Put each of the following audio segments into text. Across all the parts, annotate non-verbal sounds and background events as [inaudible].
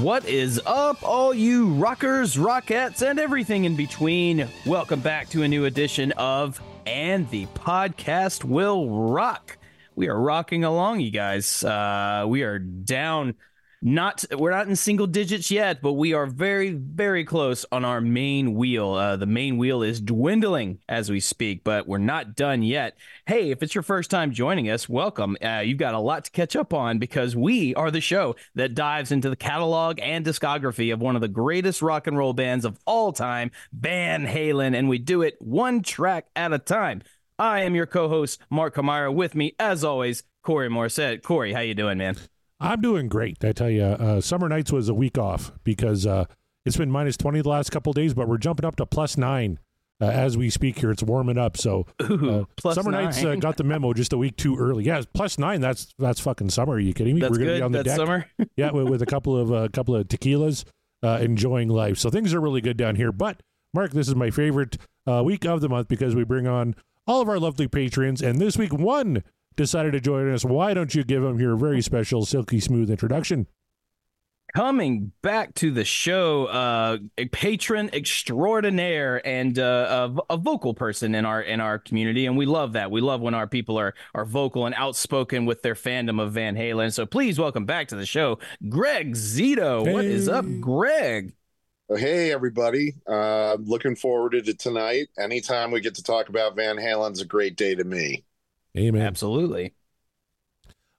What is up, all you rockers, rockettes, and everything in between? Welcome back to a new edition of And the Podcast Will Rock. We are rocking along, you guys. Uh, we are down. Not we're not in single digits yet, but we are very, very close on our main wheel. Uh, the main wheel is dwindling as we speak, but we're not done yet. Hey, if it's your first time joining us, welcome. Uh, you've got a lot to catch up on because we are the show that dives into the catalog and discography of one of the greatest rock and roll bands of all time, Van Halen, and we do it one track at a time. I am your co-host, Mark Kamara. With me, as always, Corey Morissette. Corey, how you doing, man? I'm doing great. I tell you, uh, summer nights was a week off because uh, it's been minus 20 the last couple of days, but we're jumping up to plus nine uh, as we speak here. It's warming up. So Ooh, uh, plus summer nights uh, got the memo just a week too early. Yeah, plus nine. That's that's fucking summer. Are you kidding me? That's we're gonna be on the That's deck. summer. [laughs] yeah, with, with a couple of uh, couple of tequilas, uh, enjoying life. So things are really good down here. But Mark, this is my favorite uh, week of the month because we bring on all of our lovely patrons, and this week one decided to join us. Why don't you give him your very special silky smooth introduction? Coming back to the show, uh, a patron extraordinaire and uh, a, a vocal person in our in our community, and we love that. We love when our people are are vocal and outspoken with their fandom of Van Halen. So please welcome back to the show, Greg Zito. What is up, Greg? Hey, everybody. Uh, looking forward to tonight. Anytime we get to talk about Van Halen's a great day to me. Amen. Absolutely.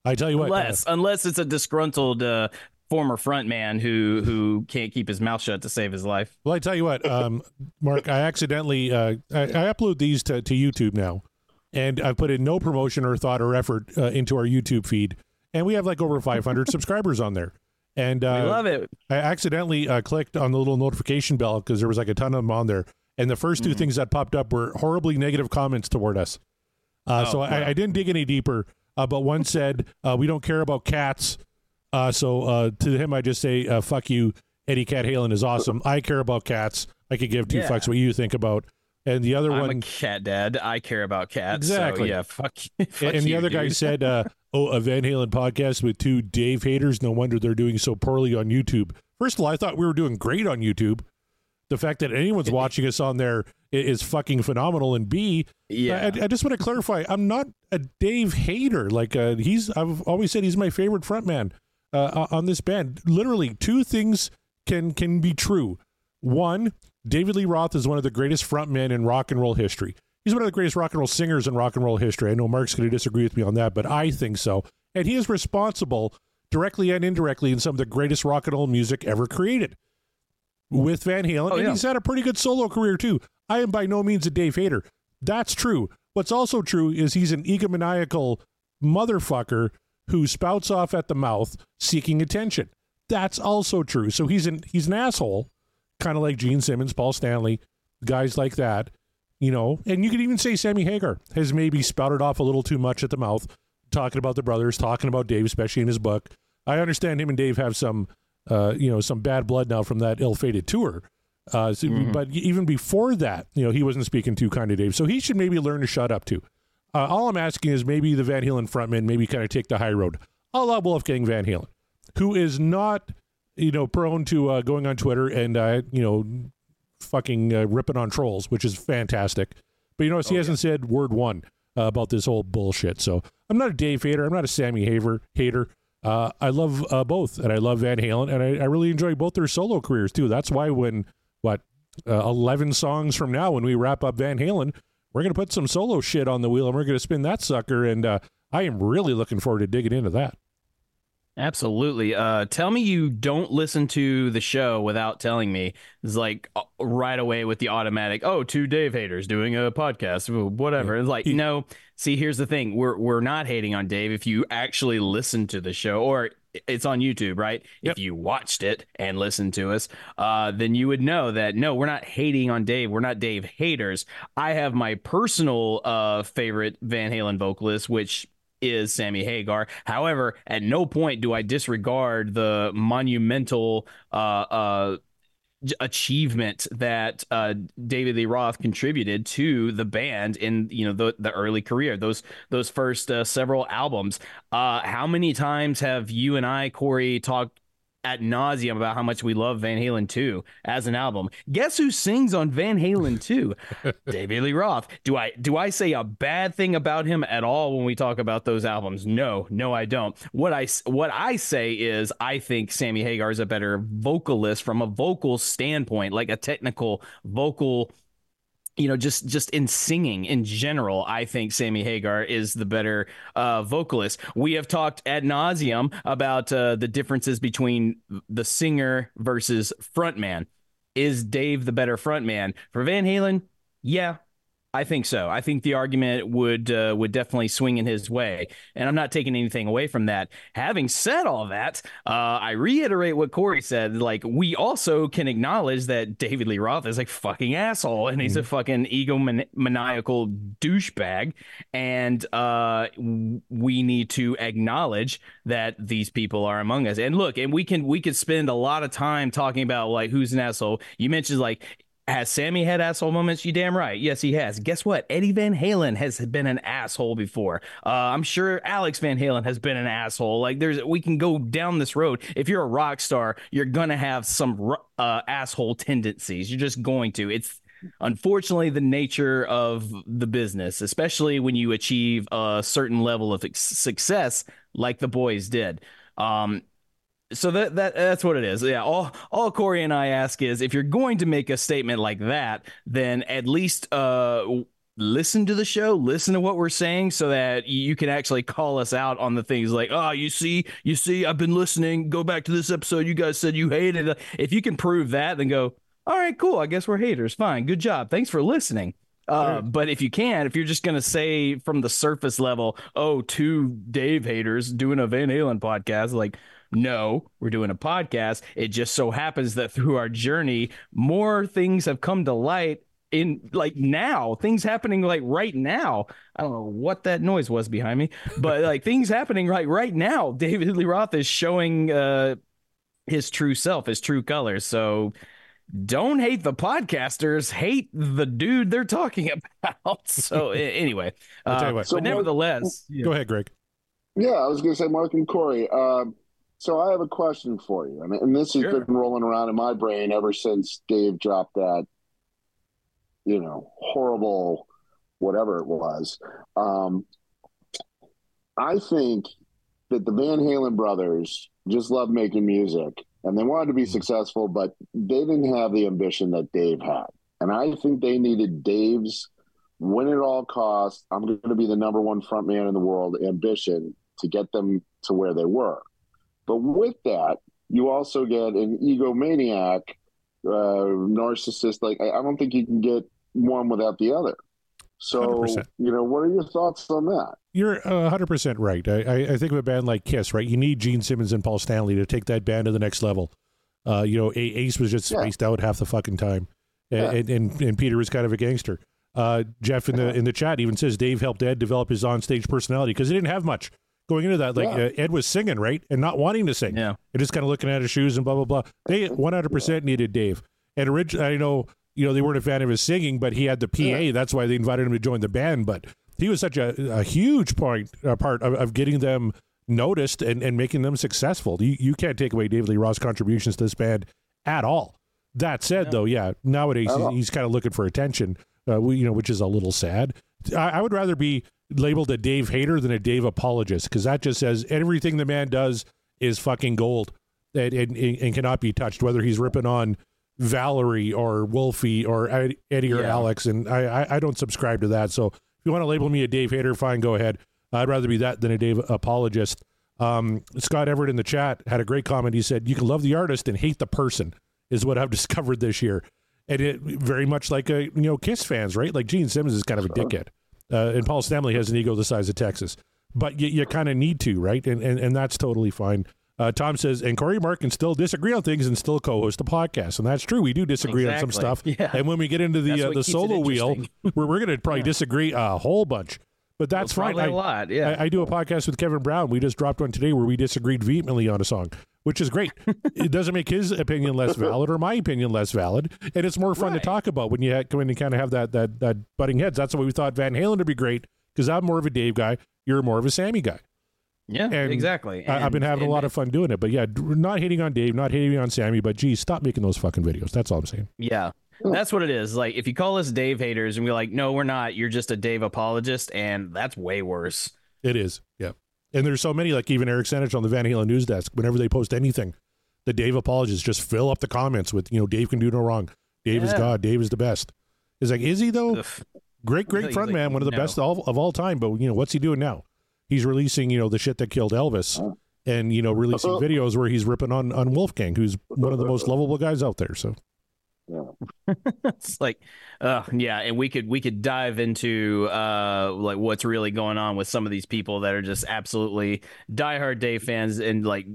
I tell you what, uh, Unless unless it's a disgruntled uh, former frontman who who can't keep his mouth shut to save his life. well, I tell you what, um, Mark, I accidentally uh, I, I upload these to, to YouTube now, and I've put in no promotion or thought or effort uh, into our YouTube feed, and we have like over 500 [laughs] subscribers on there. And uh, we love it. I accidentally uh, clicked on the little notification bell because there was like a ton of them on there, and the first two things that popped up were horribly negative comments toward us. Uh, Oh, so. I, I didn't dig any deeper, uh, but one said uh, we don't care about cats. Uh, so uh, to him, I just say uh, fuck you. Eddie Cat Halen is awesome. I care about cats. I could give two Yeah. fucks what you think about. And the other I'm one, a cat dad. I care about cats. Exactly. So yeah, fuck. [laughs] fuck and the you, other guy said, uh, [laughs] "Oh, a Van Halen podcast with two Dave haters. No wonder they're doing so poorly on YouTube." First of all, I thought we were doing great on YouTube. The fact that anyone's watching us on there is fucking phenomenal. And B, Yeah. I, I just want to clarify: I'm not a Dave hater. Like uh, he's, I've always said he's my favorite frontman uh, on this band. Literally, two things can can be true. One, David Lee Roth is one of the greatest frontmen in rock and roll history. He's one of the greatest rock and roll singers in rock and roll history. I know Mark's going to disagree with me on that, but I think so. And he is responsible, directly and indirectly, in some of the greatest rock and roll music ever created with Van Halen. Oh, and yeah. he's had a pretty good solo career, too. I am by no means a Dave hater. That's true. What's also true is he's an egomaniacal motherfucker who spouts off at the mouth seeking attention. that's also true. So he's an he's an asshole, kind of like Gene Simmons, Paul Stanley, guys like that. You know, and you could even say Sammy Hagar has maybe spouted off a little too much at the mouth, talking about the brothers, talking about Dave, especially in his book. I understand him and Dave have some, uh, you know, some bad blood now from that ill-fated tour. Uh, so, Mm-hmm. But even before that, you know, he wasn't speaking too kind of Dave, so he should maybe learn to shut up too. Uh, all I'm asking is maybe the Van Halen frontman maybe kind of take the high road. A la Wolfgang Van Halen, who is not, you know, prone to uh, going on Twitter and uh, you know, fucking uh, ripping on trolls, which is fantastic. But you notice he hasn't said word one uh, about this whole bullshit. So I'm not a Dave hater. I'm not a Sammy Hagar hater. Uh, I love uh, both, and I love Van Halen, and I, I really enjoy both their solo careers too. That's why when what uh, 11 songs from now, when we wrap up Van Halen, we're gonna put some solo shit on the wheel, and we're gonna spin that sucker. And uh, I am really looking forward to digging into that. Absolutely. Uh, tell me you don't listen to the show without telling me. It's like uh, right away with the automatic. Oh, two Dave haters doing a podcast, whatever. It's like no. See, here's the thing. We're we're not hating on Dave if you actually listen to the show or it's on YouTube, right? If you watched it and listened to us, uh, then you would know that no, we're not hating on Dave. We're not Dave haters. I have my personal uh, favorite Van Halen vocalist, which is Sammy Hagar. However, at no point do I disregard the monumental uh, uh, achievement that uh, David Lee Roth contributed to the band in you know the the early career. Those those first uh, several albums. Uh, how many times have you and I, Corey, talked? At nauseum about how much we love Van Halen 2 as an album. Guess who sings on Van Halen 2? [laughs] David Lee Roth. Do I do I say a bad thing about him at all when we talk about those albums? No, no, I don't. What I what I say is I think Sammy Hagar is a better vocalist from a vocal standpoint, like a technical vocal. You know, just just in singing in general, I think Sammy Hagar is the better uh, vocalist. We have talked ad nauseum about uh, the differences between the singer versus frontman. Is Dave the better frontman for Van Halen? Yeah, I think so. I think the argument would uh, would definitely swing in his way, and I'm not taking anything away from that. Having said all that, uh, I reiterate what Corey said. Like we also can acknowledge that David Lee Roth is a fucking asshole, and he's a fucking egomaniacal douchebag, and uh, we need to acknowledge that these people are among us. And look, and we can we could spend a lot of time talking about like who's an asshole. You mentioned like has Sammy had asshole moments? You damn right. Yes, he has. Guess what? Eddie Van Halen has been an asshole before. Uh, I'm sure Alex Van Halen has been an asshole. Like there's, we can go down this road. If you're a rock star, you're gonna have some uh, asshole tendencies. You're just going to. It's unfortunately the nature of the business, especially when you achieve a certain level of success, like the boys did. Um, so that that that's what it is. Yeah. All all Corey and I ask is if you're going to make a statement like that, then at least uh listen to the show, listen to what we're saying so that you can actually call us out on the things like, oh, you see, you see, I've been listening. Go back to this episode. You guys said you hated it. If you can prove that, then go, all right, cool. I guess we're haters. Fine. Good job. Thanks for listening. Uh, but if you can, if you're just going to say from the surface level, oh, two Dave haters doing a Van Halen podcast, like, no, we're doing a podcast. It just so happens that through our journey, more things have come to light in like now, things happening like right now. I don't know what that noise was behind me, but [laughs] like things happening right right now. [laughs] David Lee Roth is showing uh his true self, his true colors. So don't hate the podcasters, hate the dude they're talking [laughs] about. So a- anyway, I'll tell you uh, what. So but Mark- nevertheless, Go ahead, Greg. Yeah, I was going to say, Mark and Corey. Um, so I have a question for you, and, and this has Sure. been rolling around in my brain ever since Dave dropped that, you know, horrible, whatever it was. Um, I think that the Van Halen brothers just love making music, and they wanted to be successful, but they didn't have the ambition that Dave had, and I think they needed Dave's win at all costs. I'm going to be the number one front man in the world ambition to get them to where they were. But with that, you also get an egomaniac, uh, narcissist. Like I, I don't think you can get one without the other. So 100%. you know, what are your thoughts on that? You're uh, 100% right. I, I, think of a band like Kiss, right? You need Gene Simmons and Paul Stanley to take that band to the next level. Uh, you know, A- Ace was just Yeah. spaced out half the fucking time, and, Yeah. and, and, and Peter was kind of a gangster. Uh, Jeff in the in the chat even says Dave helped Ed develop his onstage personality because he didn't have much going into that. Like Yeah. uh, Ed was singing right and not wanting to sing, Yeah. and just kind of looking at his shoes and blah blah blah. They 100% needed Dave. And originally, I know you know they weren't a fan of his singing, but he had the PA. That's why they invited him to join the band. But he was such a, a huge point uh, part of, of getting them noticed and, and making them successful. You, you can't take away David Lee Roth's contributions to this band at all. That said, though, yeah, nowadays he's, he's kind of looking for attention, uh, you know, which is a little sad. I, I would rather be labeled a Dave hater than a Dave apologist because that just says everything the man does is fucking gold and, and, and cannot be touched, whether he's ripping on Valerie or Wolfie or Eddie or Yeah. Alex. And I, I, I don't subscribe to that. So if you want to label me a Dave hater, fine, go ahead. I'd rather be that than a Dave apologist. Um, Scott Everett in the chat had a great comment. He said, "You can love the artist and hate the person," is what I've [laughs] discovered this year, and it very much like a you know Kiss fans, right? Like Gene Simmons is kind of a dickhead, uh, and Paul Stanley has an ego the size of Texas, but you, you kind of need to, right? And, and and that's totally fine. Uh, Tom says, and Corey Mark can still disagree on things and still co-host a podcast, and that's true. We do disagree on some stuff, Yeah. and when we get into the uh, the solo wheel, [laughs] we're, we're going to probably disagree a whole bunch. But that's Well, fine. I- a lot, yeah. I, I do a podcast with Kevin Brown. We just dropped one today where we disagreed vehemently on a song, which is great. it doesn't make his opinion less [laughs] valid or my opinion less valid, and it's more fun Right. to talk about when you ha- come in and kind of have that that that butting heads. That's why we thought Van Halen would be great because I'm more of a Dave guy. You're more of a Sammy guy. Yeah, And exactly. I, I've been And- having a lot of fun doing it. But yeah, not hating on Dave, not hating on Sammy, but geez, stop making those fucking videos. That's all I'm saying. Yeah. That's what it is. Like if you call us Dave haters and we're like, no, we're not. You're just a Dave apologist, and that's way worse. It is. Yeah. And there's so many, like even Eric Senich on the Van Halen news desk, whenever they post anything, the Dave apologists just fill up the comments with, you know, Dave can do no wrong. Dave is God. Dave is the best. It's like, is he though? Ugh. Great, great He's front like, man, one of the no. best of all, of all time. But, you know, what's he doing now? He's releasing, you know, the shit that killed Elvis and, you know, releasing [laughs] videos where he's ripping on, on Wolfgang, who's one of the most lovable guys out there. So, [laughs] it's like uh yeah and we could we could dive into uh like what's really going on with some of these people that are just absolutely diehard dave fans and like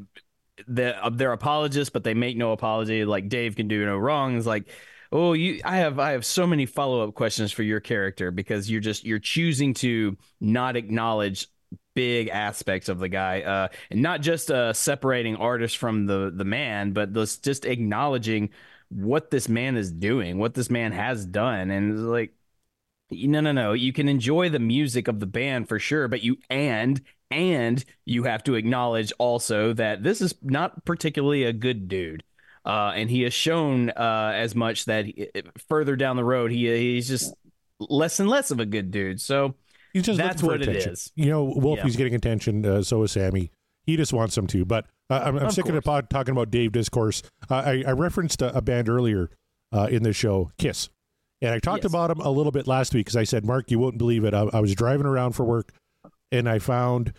they're, they're apologists but they make no apology. Like dave can do no wrong. It's like oh you i have i have so many follow-up questions for your character because you're just you're choosing to not acknowledge big aspects of the guy uh and not just uh separating artist from the the man but this just acknowledging what this man is doing what this man has done and it's like no no no you can enjoy the music of the band for sure but you and and you have to acknowledge also that this is not particularly a good dude uh and he has shown uh as much that he, further down the road he he's just less and less of a good dude so He's just That's what it attention. is. You know, Wolfie's Yeah. getting attention. Uh, so is Sammy. He just wants them to. But uh, I'm, I'm sick of pod talking about Dave discourse. Uh, I, I referenced a, a band earlier uh, in the show, Kiss, and I talked Yes. about them a little bit last week because I said, Mark, you won't believe it. I, I was driving around for work, and I found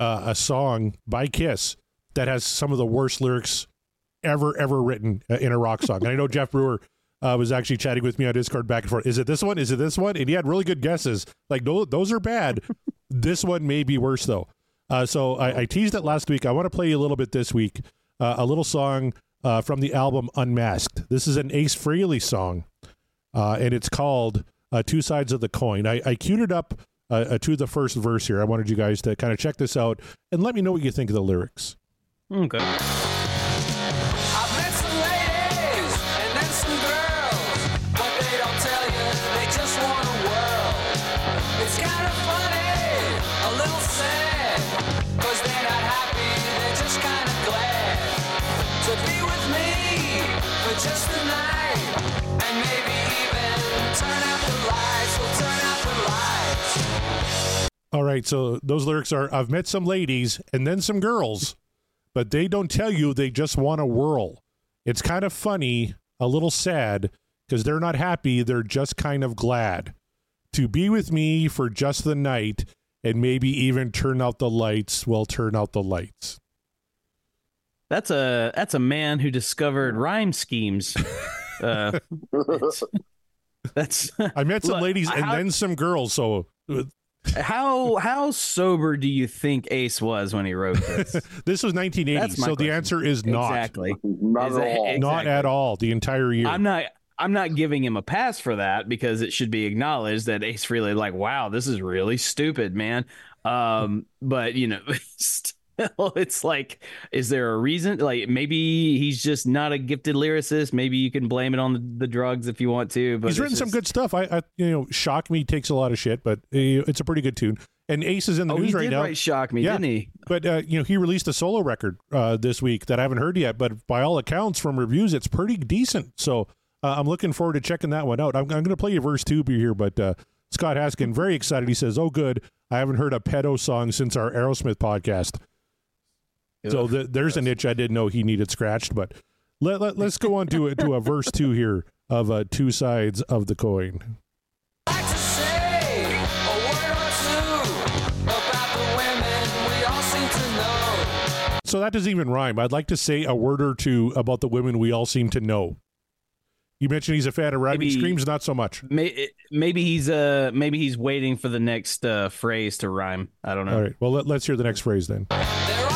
uh, a song by Kiss that has some of the worst lyrics ever ever written uh, in a rock song. And I know Jeff Brewer uh, was actually chatting with me on Discord back and forth. Is it this one? Is it this one? And he had really good guesses. Like no, those are bad. this one may be worse though. Uh, so I, I teased it last week. I want to play you a little bit this week. Uh, a little song uh, from the album Unmasked. This is an Ace Frehley song, uh, and it's called uh, Two Sides of the Coin. I, I queued it up uh, to the first verse here. I wanted you guys to kind of check this out and let me know what you think of the lyrics. okay right, so those lyrics are I've met some ladies and then some girls, but they don't tell you they just want to whirl. It's kind of funny, a little sad, because they're not happy, they're just kind of glad to be with me for just the night and maybe even turn out the lights. Well, turn out the lights. That's a that's a man who discovered rhyme schemes. [laughs] Uh, That's I met some ladies and how- then some girls. So uh, how how sober do you think Ace was when he wrote this? [laughs] this was 1980. That's my So the answer is not. Exactly. Not Is at all. it- Not at all. The entire year. I'm not I'm not giving him a pass for that because it should be acknowledged that Ace really like, wow, this is really stupid, man. Um, but you know, [laughs] [laughs] it's like, is there a reason? Like maybe he's just not a gifted lyricist. Maybe you can blame it on the, the drugs if you want to. But He's written it's some good stuff. I, I, you know, Shock Me takes a lot of shit, but uh, it's a pretty good tune. And Ace is in the Oh, news he right did now. write "Shock Me," Yeah. didn't he? But uh, you know, he released a solo record uh, this week that I haven't heard yet. But by all accounts, from reviews, it's pretty decent. So uh, I'm looking forward to checking that one out. I'm, I'm going to play you verse two here, but uh, Scott Haskin very excited. He says, "Oh, good! I haven't heard a pedo song since our Aerosmith podcast." So th- there's an itch I didn't know he needed scratched. But let, let us go on to a, to a verse two here of uh, two sides of the coin. like to say a word or two about the women we all seem to know. So that doesn't even rhyme. I'd like to say a word or two about the women we all seem to know. You mentioned he's a fan of rhyming Maybe- screams, not so much. May, maybe he's uh maybe he's waiting for the next uh, phrase to rhyme. I don't know. All right. Well, let, let's hear the next phrase then. They're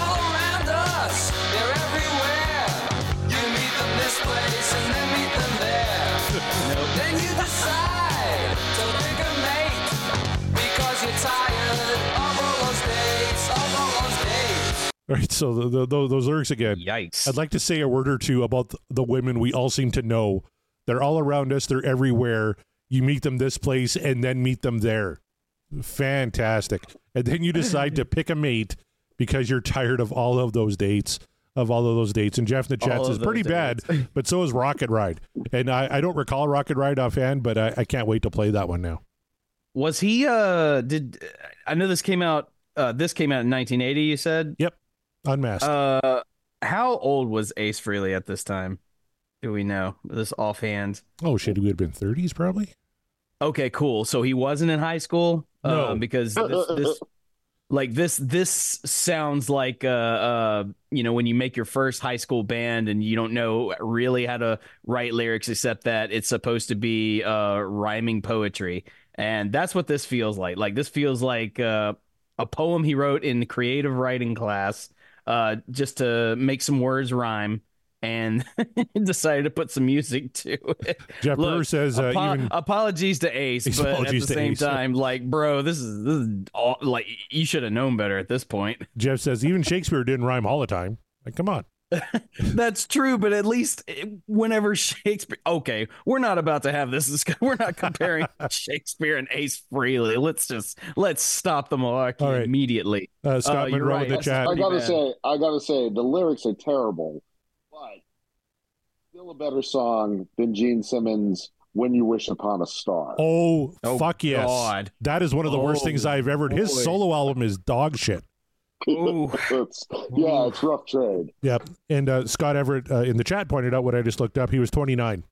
[laughs] right. So the, the, those lyrics again. Yikes! I'd like to say a word or two about the, women we all seem to know. They're all around us. They're everywhere. You meet them this place and then meet them there. Fantastic. And then you decide to [laughs] pick a mate because you're tired of all of those dates, of all of those dates. And Jeff in the chat All says pretty those bad, [laughs] but so is Rocket Ride. And I, I don't recall Rocket Ride offhand, but I, I can't wait to play that one now. Was he uh did I know this came out uh this came out in 1980 you said? Yep. Unmasked. Uh how old was Ace Frehley at this time? Do we know? This offhand. oh, shit. He would have been 30s probably. Okay, cool. So he wasn't in high school? No. Uh, because this, this like this this sounds like uh uh you know when you make your first high school band and you don't know really how to write lyrics except that it's supposed to be uh rhyming poetry and that's what this feels like like this feels like uh a poem he wrote in creative writing class uh just to make some words rhyme and [laughs] decided to put some music to it. Jeff Look, Brewer says uh, apo- even apologies to Ace, but at the same Ace. time, like, bro, this is this is all, like you should have known better at this point. Jeff says even Shakespeare didn't rhyme all the time. Like, come on. [laughs] That's true, but at least eh, whenever Shakespeare, okay, we're not about to have this. [laughs] We're not comparing [laughs] Shakespeare and Ace Frehley. Let's just let's stop the malarkey All right. immediately. Uh, Scott you're Monroe in the chat. I gotta bad. say, I gotta say, the lyrics are terrible, but still a better song than Gene Simmons' "When You Wish Upon a Star." Oh, Oh, fuck yes. God. That is one of the worst Oh, things I've ever. His boy. solo album is dog shit. Ooh. [laughs] It's, yeah, it's rough trade. Yep. And uh, Scott Everett uh, in the chat pointed out what I just looked up. He was 29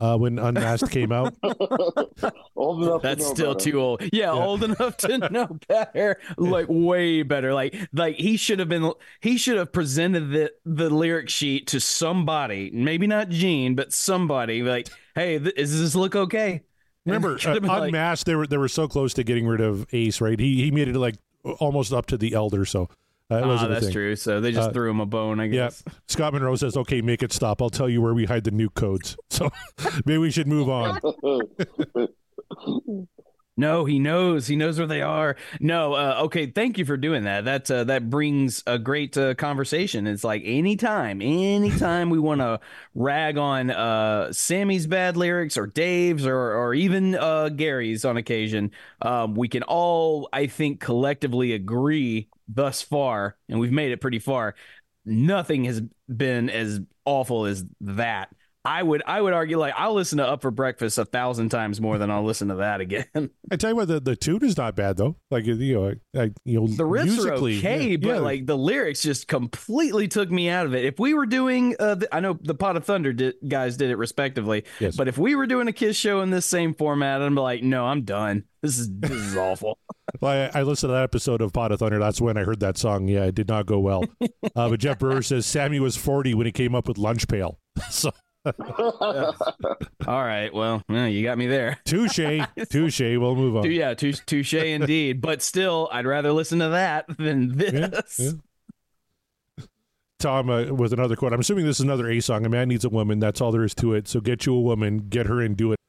uh, when Unmasked came out. [laughs] Old enough That's to know still better. too old. Yeah, old enough to [laughs] know better. Like way better. Like like he should have been he should have presented the the lyric sheet to somebody. Maybe not Gene, but somebody like, "Hey, th- does this look okay?" Remember, And it should uh, have been like- Unmasked, they were they were so close to getting rid of Ace, right? He he made it like almost up to the Elder, so uh, it Ah, wasn't a that's thing. true. So they just Uh, threw him a bone, I guess. Yeah. guess. [laughs] Scott Monroe says, "Okay, make it stop. I'll tell you where we hide the nuke codes." [laughs] So maybe we should move on. [laughs] No, he knows. He knows where they are. No, uh, okay. Thank you for doing that. That uh, that brings a great uh, conversation. It's like anytime, anytime we want to rag on uh, Sammy's bad lyrics or Dave's or or even uh, Gary's on occasion, um, we can all, I think, collectively agree thus far, and we've made it pretty far. Nothing has been as awful as that. I would I would argue like I'll listen to Up for Breakfast a thousand times more than I'll listen to that again. [laughs] I tell you what, the, the tune is not bad though. Like you know, I, you know, the riffs are okay, yeah, but yeah. like the lyrics just completely took me out of it. If we were doing, uh, the, I know the Pot of Thunder did, guys did it respectively, Yes. but if we were doing a Kiss show in this same format, I'm like, no, I'm done. This is this is awful. [laughs] Well, I, I listened to that episode of Pot of Thunder. That's when I heard that song. Yeah, it did not go well. [laughs] uh, but Jeff Brewer says Sammy was 40 when he came up with Lunch Pail. so All right. Well, yeah, you got me there. [laughs] Touche, touche. We'll move on. Yeah, touche, touche indeed. But still, I'd rather listen to that than this. yeah. Tom uh, with another quote. I'm assuming this is another A song. A man needs a woman. That's all there is to it. So get you a woman, get her and do it. [laughs]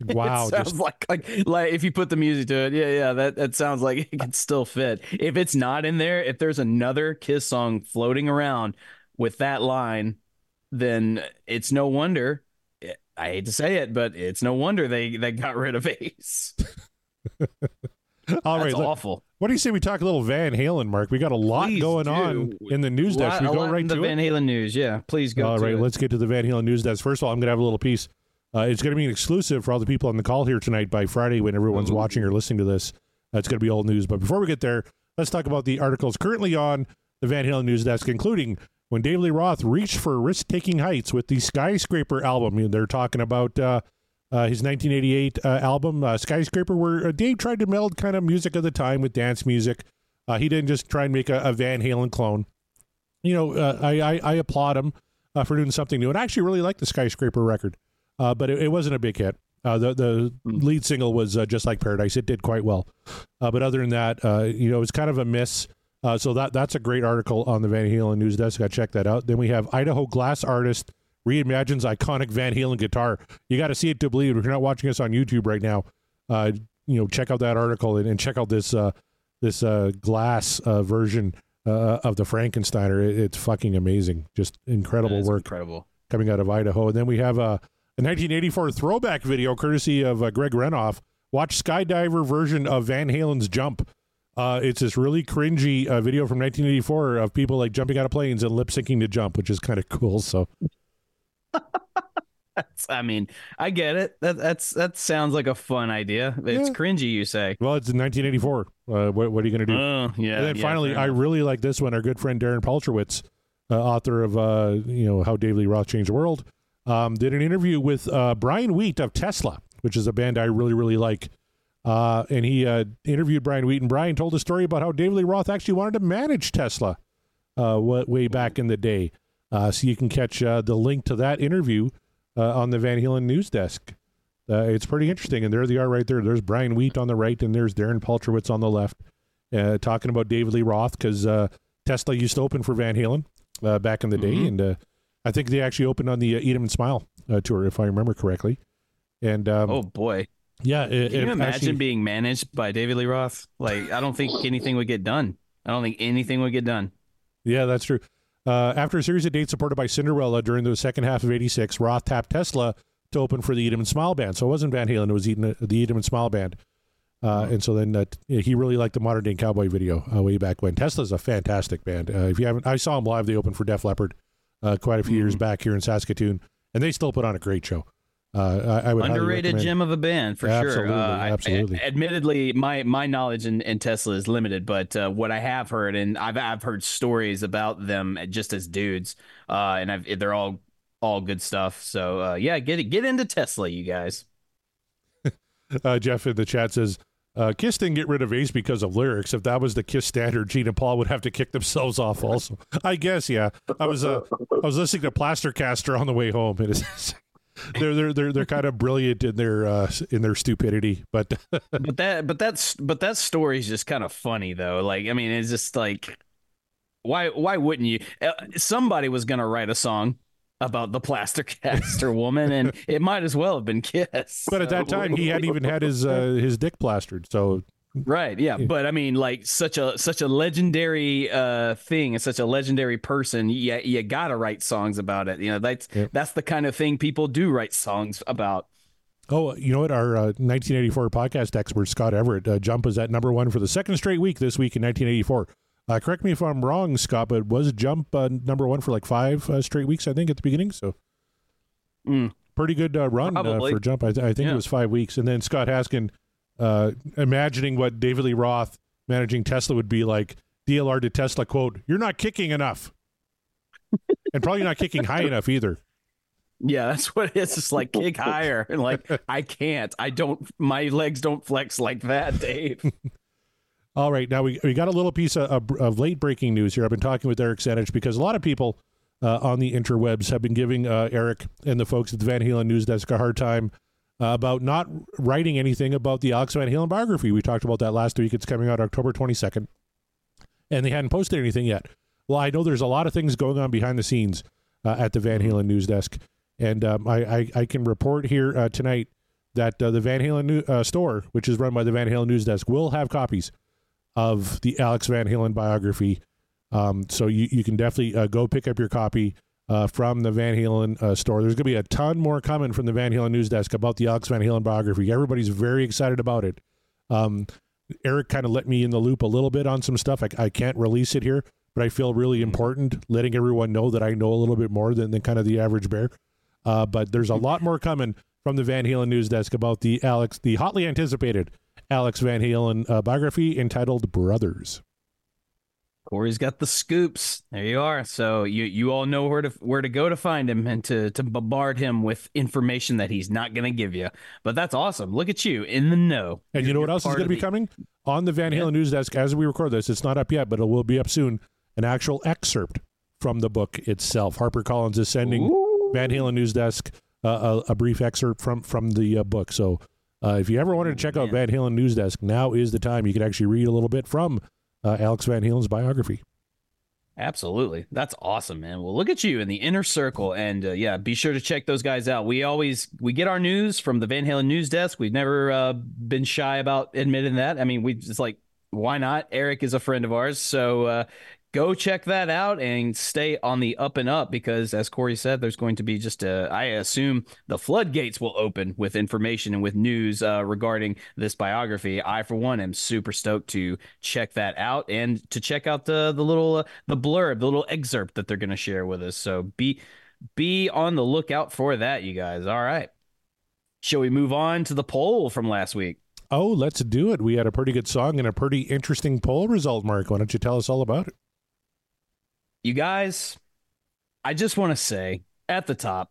Wow, it sounds just like, like like if you put the music to it, yeah, yeah, that that sounds like it can still fit. If it's not in there, if there's another Kiss song floating around with that line, then it's no wonder. I hate to say it, but it's no wonder they they got rid of Ace. [laughs] all right. That's let- awful. What do you say we talk a little Van Halen, Mark? We got a lot Please going do. on in the news desk. Lot- We go right the to Van it. Halen news. Yeah, please go. All right, let's get to the Van Halen news desk. First of all, I'm going to have a little piece. Uh, it's going to be an exclusive for all the people on the call here tonight by Friday when everyone's watching or listening to this. Uh, it's going to be old news. But before we get there, let's talk about the articles currently on the Van Halen news desk, including when David Lee Roth reached for risk taking heights with the Skyscraper album. They're talking about uh, uh, his 1988 uh, album, uh, Skyscraper, where uh, Dave tried to meld kind of music of the time with dance music. Uh, he didn't just try and make a, a Van Halen clone. You know, uh, I, I, I applaud him uh, for doing something new. And I actually really like the Skyscraper record, uh, but it, it wasn't a big hit. Uh, the the lead single was uh, just like Paradise. It did quite well, uh, but other than that, uh, you know, it was kind of a miss. Uh, so that that's a great article on the Van Halen news desk. I check that out. Then we have Idaho glass artist reimagines iconic Van Halen guitar. You got to see it to believe. If you're not watching us on YouTube right now, uh, you know, check out that article and, and check out this uh, this uh, glass uh, version uh, of the Frankensteiner. It, it's fucking amazing. Just incredible work Incredible. coming out of Idaho. And then we have a, a 1984 throwback video courtesy of uh, Greg Renoff. Watch Skydiver version of Van Halen's Jump. Uh, it's this really cringy uh, video from 1984 of people like jumping out of planes and lip syncing to Jump, which is kind of cool. So [laughs] That's, I mean, I get it. That that's that sounds like a fun idea. It's Yeah. cringy, you say. Well, it's in 1984. Uh, what, what are you going to do? Oh, yeah. and then yeah, finally, I really like this one. Our good friend Darren Paltrowitz, uh, author of uh, you know How Dave Lee Roth Changed the World, um, did an interview with uh, Brian Wheat of Tesla, which is a band I really really like. Uh, and he uh, interviewed Brian Wheat, and Brian told a story about how David Lee Roth actually wanted to manage Tesla uh, way back in the day. Uh, so you can catch uh, the link to that interview uh, on the Van Halen news desk. Uh, it's pretty interesting, and there they are right there. There's Brian Wheat on the right, and there's Darren Paltrowitz on the left, uh, talking about David Lee Roth because uh, Tesla used to open for Van Halen uh, back in the day, and uh, I think they actually opened on the uh, Eat 'Em and Smile uh, tour, if I remember correctly. And um, Oh boy. Yeah, it, Can you imagine actually- being managed by David Lee Roth? Like, I don't think anything would get done. I don't think anything would get done. Yeah, that's true. Uh, after a series of dates supported by Cinderella during the second half of '86, Roth tapped Tesla to open for the Eat 'Em and Smile band. So it wasn't Van Halen; it was 'Em- the 'Em and Smile band. Uh, and so then uh, he really liked the Modern Day Cowboy video uh, way back when. Tesla's a fantastic band. Uh, if you haven't, I saw them live. They opened for Def Leppard uh, quite a few years back here in Saskatoon, and they still put on a great show. Uh, I, I would Underrated gem of a band for Absolutely, sure. Uh, I- absolutely. admittedly, my my knowledge in, in Tesla is limited, but uh, what I have heard, and I've I've heard stories about them just as dudes, uh, and I've they're all all good stuff. So uh, yeah, get get into Tesla, you guys. [laughs] Uh, Jeff in the chat says, uh, Kiss didn't get rid of Ace because of lyrics. If that was the Kiss standard, Gene and Paul would have to kick themselves off. Also, [laughs] I guess, yeah. I was uh, I was listening to Plastercaster on the way home. It [laughs] is they're they're they're they're kind of brilliant in their uh, in their stupidity, but [laughs] but that but that's but that story is just kind of funny though. Like I mean, it's just like why why wouldn't you? Uh, somebody was gonna write a song about the plaster caster [laughs] woman, and it might as well have been Kiss. but at that time he hadn't even had his uh, his dick plastered. So Right, yeah, but I mean, like such a such a legendary uh thing, and such a legendary person. You you gotta write songs about it. You know, that's that's the kind of thing people do write songs about. Oh, you know what? Our uh, 1984 podcast expert Scott Everett uh, Jump is at number one for the second straight week this week in 1984. Uh, correct me if I'm wrong, Scott, but was Jump uh, number one for like five uh, straight weeks? I think at the beginning. So Mm. pretty good uh, run uh, for Jump. I, th- I think Yeah. it was five weeks. And then Scott Haskin uh, imagining what David Lee Roth managing Tesla would be like. DLR to Tesla quote: "You're not kicking enough." [laughs] and probably not kicking high enough either. Yeah, that's what it is. It's like kick higher, and like [laughs] I can't. I don't. My legs don't flex like that, Dave. [laughs] All right, now we, we got a little piece of, of, of late breaking news here. I've been talking with Eric Senich because a lot of people uh, on the interwebs have been giving uh, Eric and the folks at the Van Halen News Desk a hard time about not writing anything about the Alex Van Halen biography. We talked about that last week. It's coming out October 22nd, and they hadn't posted anything yet. Well, I know there's a lot of things going on behind the scenes uh, at the Van Halen News Desk, and um, I, I, I can report here uh, tonight that uh, the Van Halen new, uh, store, which is run by the Van Halen News Desk, will have copies of the Alex Van Halen biography. Um, so you, you can definitely uh, go pick up your copy uh, from the Van Halen uh, store. There's going to be a ton more coming from the Van Halen News Desk about the Alex Van Halen biography. Everybody's very excited about it. Um, Eric kind of let me in the loop a little bit on some stuff. I, I can't release it here, but I feel really important letting everyone know that I know a little bit more than, than kind of the average bear. Uh, but there's a lot more coming from the Van Halen News Desk about the Alex, the hotly anticipated Alex Van Halen uh, biography entitled Brothers. Corey's got the scoops. There you are. So you you all know where to where to go to find him and to to bombard him with information that he's not going to give you. But that's awesome. Look at you in the know. And you know what else is going to be coming on the Van Halen yeah. News Desk as we record this? It's not up yet, but it will be up soon. An actual excerpt from the book itself. Harper Collins is sending Ooh. Van Halen News Desk uh, a, a, brief excerpt from from the uh, book. So uh, if you ever wanted to check out Van Halen News Desk, now is the time. You can actually read a little bit from uh, Alex Van Halen's biography. Absolutely. That's awesome, man. Well, look at you in the inner circle. And uh, yeah, be sure to check those guys out. We always we get our news from the Van Halen news desk. We've never uh, been shy about admitting that. I mean, we just like why not? Eric is a friend of ours. So uh, go check that out and stay on the up and up because as corey said there's going to be just a i assume the floodgates will open with information and with news uh, regarding this biography i for one am super stoked to check that out and to check out the the little uh, the blurb the little excerpt that they're going to share with us so be be on the lookout for that you guys all right shall we move on to the poll from last week Oh, let's do it. We had a pretty good song and a pretty interesting poll result, Mark. Why don't you tell us all about it? You guys, I just want to say at the top,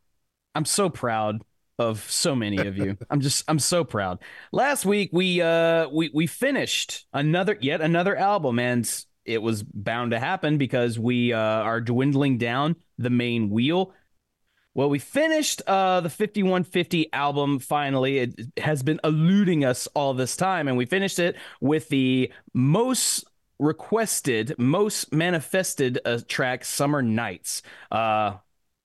I'm so proud of so many of you. [laughs] I'm just I'm so proud. Last week we uh we we finished another yet another album and it was bound to happen because we uh, are dwindling down the main wheel. Well, we finished uh, the 5150 album finally. It has been eluding us all this time, and we finished it with the most requested, most manifested uh, track, Summer Nights. Uh, a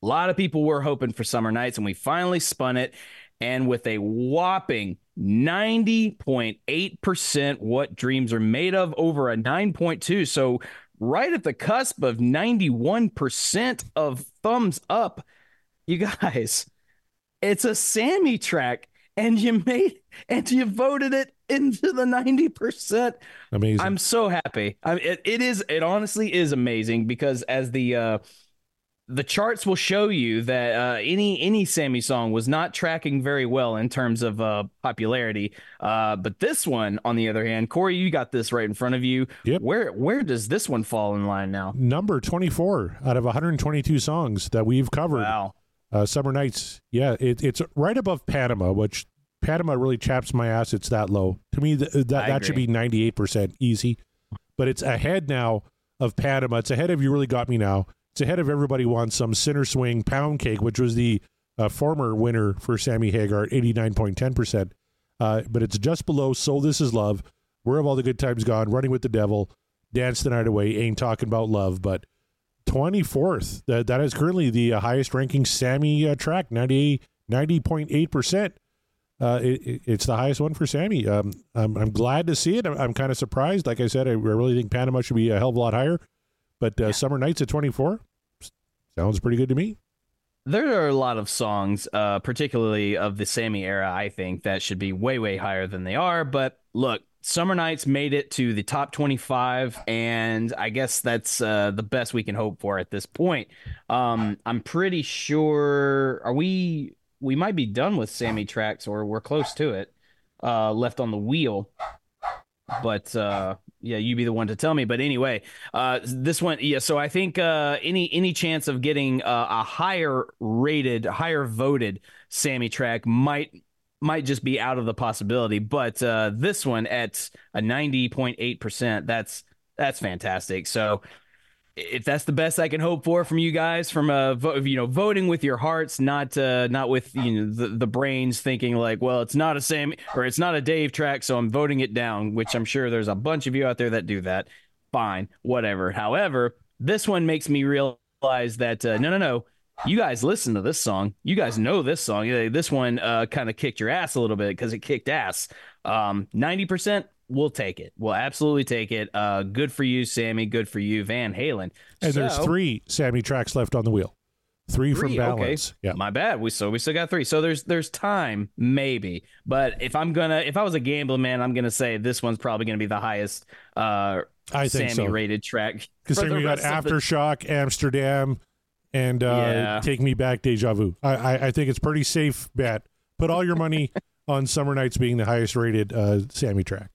lot of people were hoping for Summer Nights, and we finally spun it. And with a whopping 90.8% what dreams are made of over a 9.2. So, right at the cusp of 91% of thumbs up. You guys, it's a Sammy track, and you made and you voted it into the 90%. Amazing. I'm so happy. I mean, it, it is, it honestly is amazing because as the, uh, the charts will show you that uh, any any Sammy song was not tracking very well in terms of uh, popularity. Uh, but this one, on the other hand, Corey, you got this right in front of you. Yep. Where where does this one fall in line now? Number twenty four out of 122 songs that we've covered. Wow. Uh, Summer Nights, yeah, it, it's right above Panama, which Panama really chaps my ass. It's that low. To me, th- that that should be ninety eight percent easy. But it's ahead now of Panama. It's ahead of You Really Got Me Now. It's ahead of Everybody Wants Some Sinner Swing Pound Cake, which was the uh, former winner for Sammy Hagar at eighty nine point ten percent. Uh, but it's just below So This Is Love. Where have all the good times gone? Running with the Devil, Dance the Night Away. Ain't talking about love, but. 24th. That, that is currently the uh, highest ranking Sammy uh, track, 90.8% uh, it, it's the highest one for Sammy. Um, I'm, I'm glad to see it. I'm, I'm kind of surprised. Like I said, I really think Panama should be a hell of a lot higher. But uh, yeah. Summer Nights at 24 sounds pretty good to me. There are a lot of songs, uh, particularly of the Sammy era, I think, that should be way, way higher than they are. But look, Summer Nights made it to the top 25, and I guess that's uh, the best we can hope for at this point. Um, I'm pretty sure. Are we we might be done with Sammy tracks, or we're close to it. Uh, left on the wheel, but uh, yeah, you be the one to tell me. But anyway, uh, this one, yeah. So I think uh, any any chance of getting uh, a higher rated, higher voted Sammy track might might just be out of the possibility. But uh, this one at a ninety point eight percent, that's that's fantastic. So if that's the best I can hope for from you guys, from uh, vo- you know, voting with your hearts, not uh, not with you know the, the brains thinking like, well, it's not a Sam or it's not a Dave track, so I'm voting it down. Which I'm sure there's a bunch of you out there that do that. Fine, whatever. However, this one makes me realize that uh, no, no, no. You guys listen to this song. You guys know this song. This one uh, kind of kicked your ass a little bit because it kicked ass. Um, 90%, we'll take it. We'll absolutely take it. Uh, good for you, Sammy. Good for you, Van Halen. And there's three Sammy tracks left on the wheel. Three, from Three, balance. Okay. Yeah. My bad. We so we still got three. So there's there's time, maybe. But if I'm gonna if I was a gambling man, I'm gonna say this one's probably gonna be the highest uh I think [laughs] Sammy so. rated track. Because we got of the- Aftershock, Amsterdam, and uh, Yeah. Take Me Back, Deja Vu. I, I, I think it's pretty safe bet. Put all your money [laughs] on Summer Nights being the highest rated uh, Sammy track.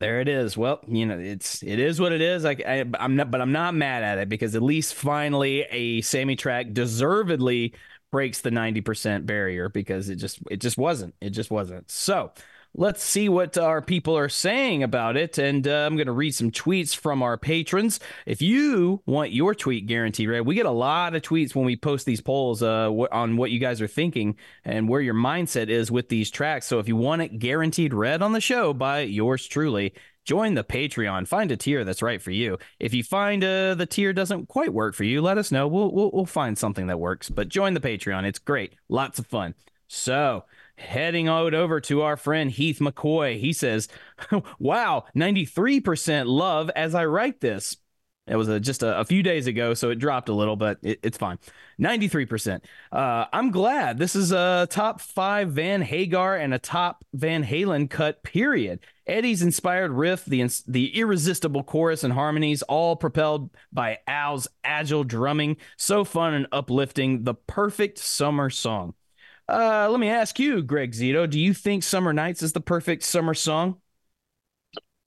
There it is. Well, you know, it's it is what it is. I, I I'm not, but I'm not mad at it because at least finally a Sammy track deservedly breaks the 90% barrier because it just it just wasn't. It just wasn't. So let's see what our people are saying about it, and uh, I'm going to read some tweets from our patrons. If you want your tweet guaranteed read, we get a lot of tweets when we post these polls uh, wh- on what you guys are thinking and where your mindset is with these tracks. So if you want it guaranteed read on the show by yours truly, join the Patreon. Find a tier that's right for you. If you find uh, the tier doesn't quite work for you, let us know. We'll, we'll we'll find something that works. But join the Patreon. It's great. Lots of fun. So heading out over to our friend Heath McCoy. He says, [laughs] "Wow, ninety three percent love as I write this." It was a, just a, a few days ago, so it dropped a little, but it, it's fine. 93%. Uh, I'm glad this is a top five Van Hagar and a top Van Halen cut, period. Eddie's inspired riff, the, the irresistible chorus and harmonies, all propelled by Al's agile drumming. So fun and uplifting. The perfect summer song. Uh, let me ask you, Greg Zito, do you think Summer Nights is the perfect summer song?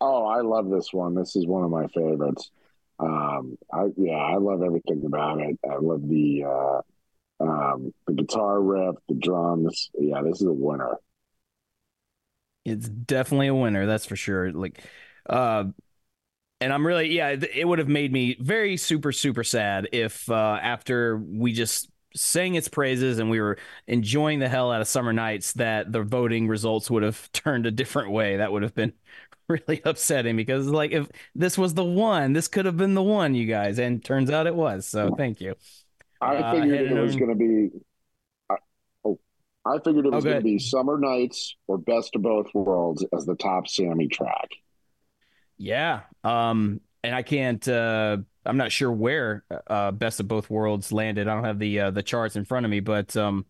Oh, I love this one. This is one of my favorites. Um, I yeah, I love everything about it. I love the uh, um, the guitar riff, the drums. Yeah, this is a winner. It's definitely a winner, that's for sure. Like, uh, and I'm really, yeah, it would have made me very super, super sad if uh, after we just sang its praises and we were enjoying the hell out of Summer Nights, that the voting results would have [laughs] turned a different way. That would have been [laughs] really upsetting because, like, if this was the one, this could have been the one, you guys, and turns out it was. So thank you. I Uh, figured it was going to be. I oh, I figured it Oh, was go going to be "Summer Nights" or "Best of Both Worlds" as the top Sammy track. Yeah. Um, and I can't uh I'm not sure where uh Best of Both Worlds landed. I don't have the uh, the charts in front of me, but um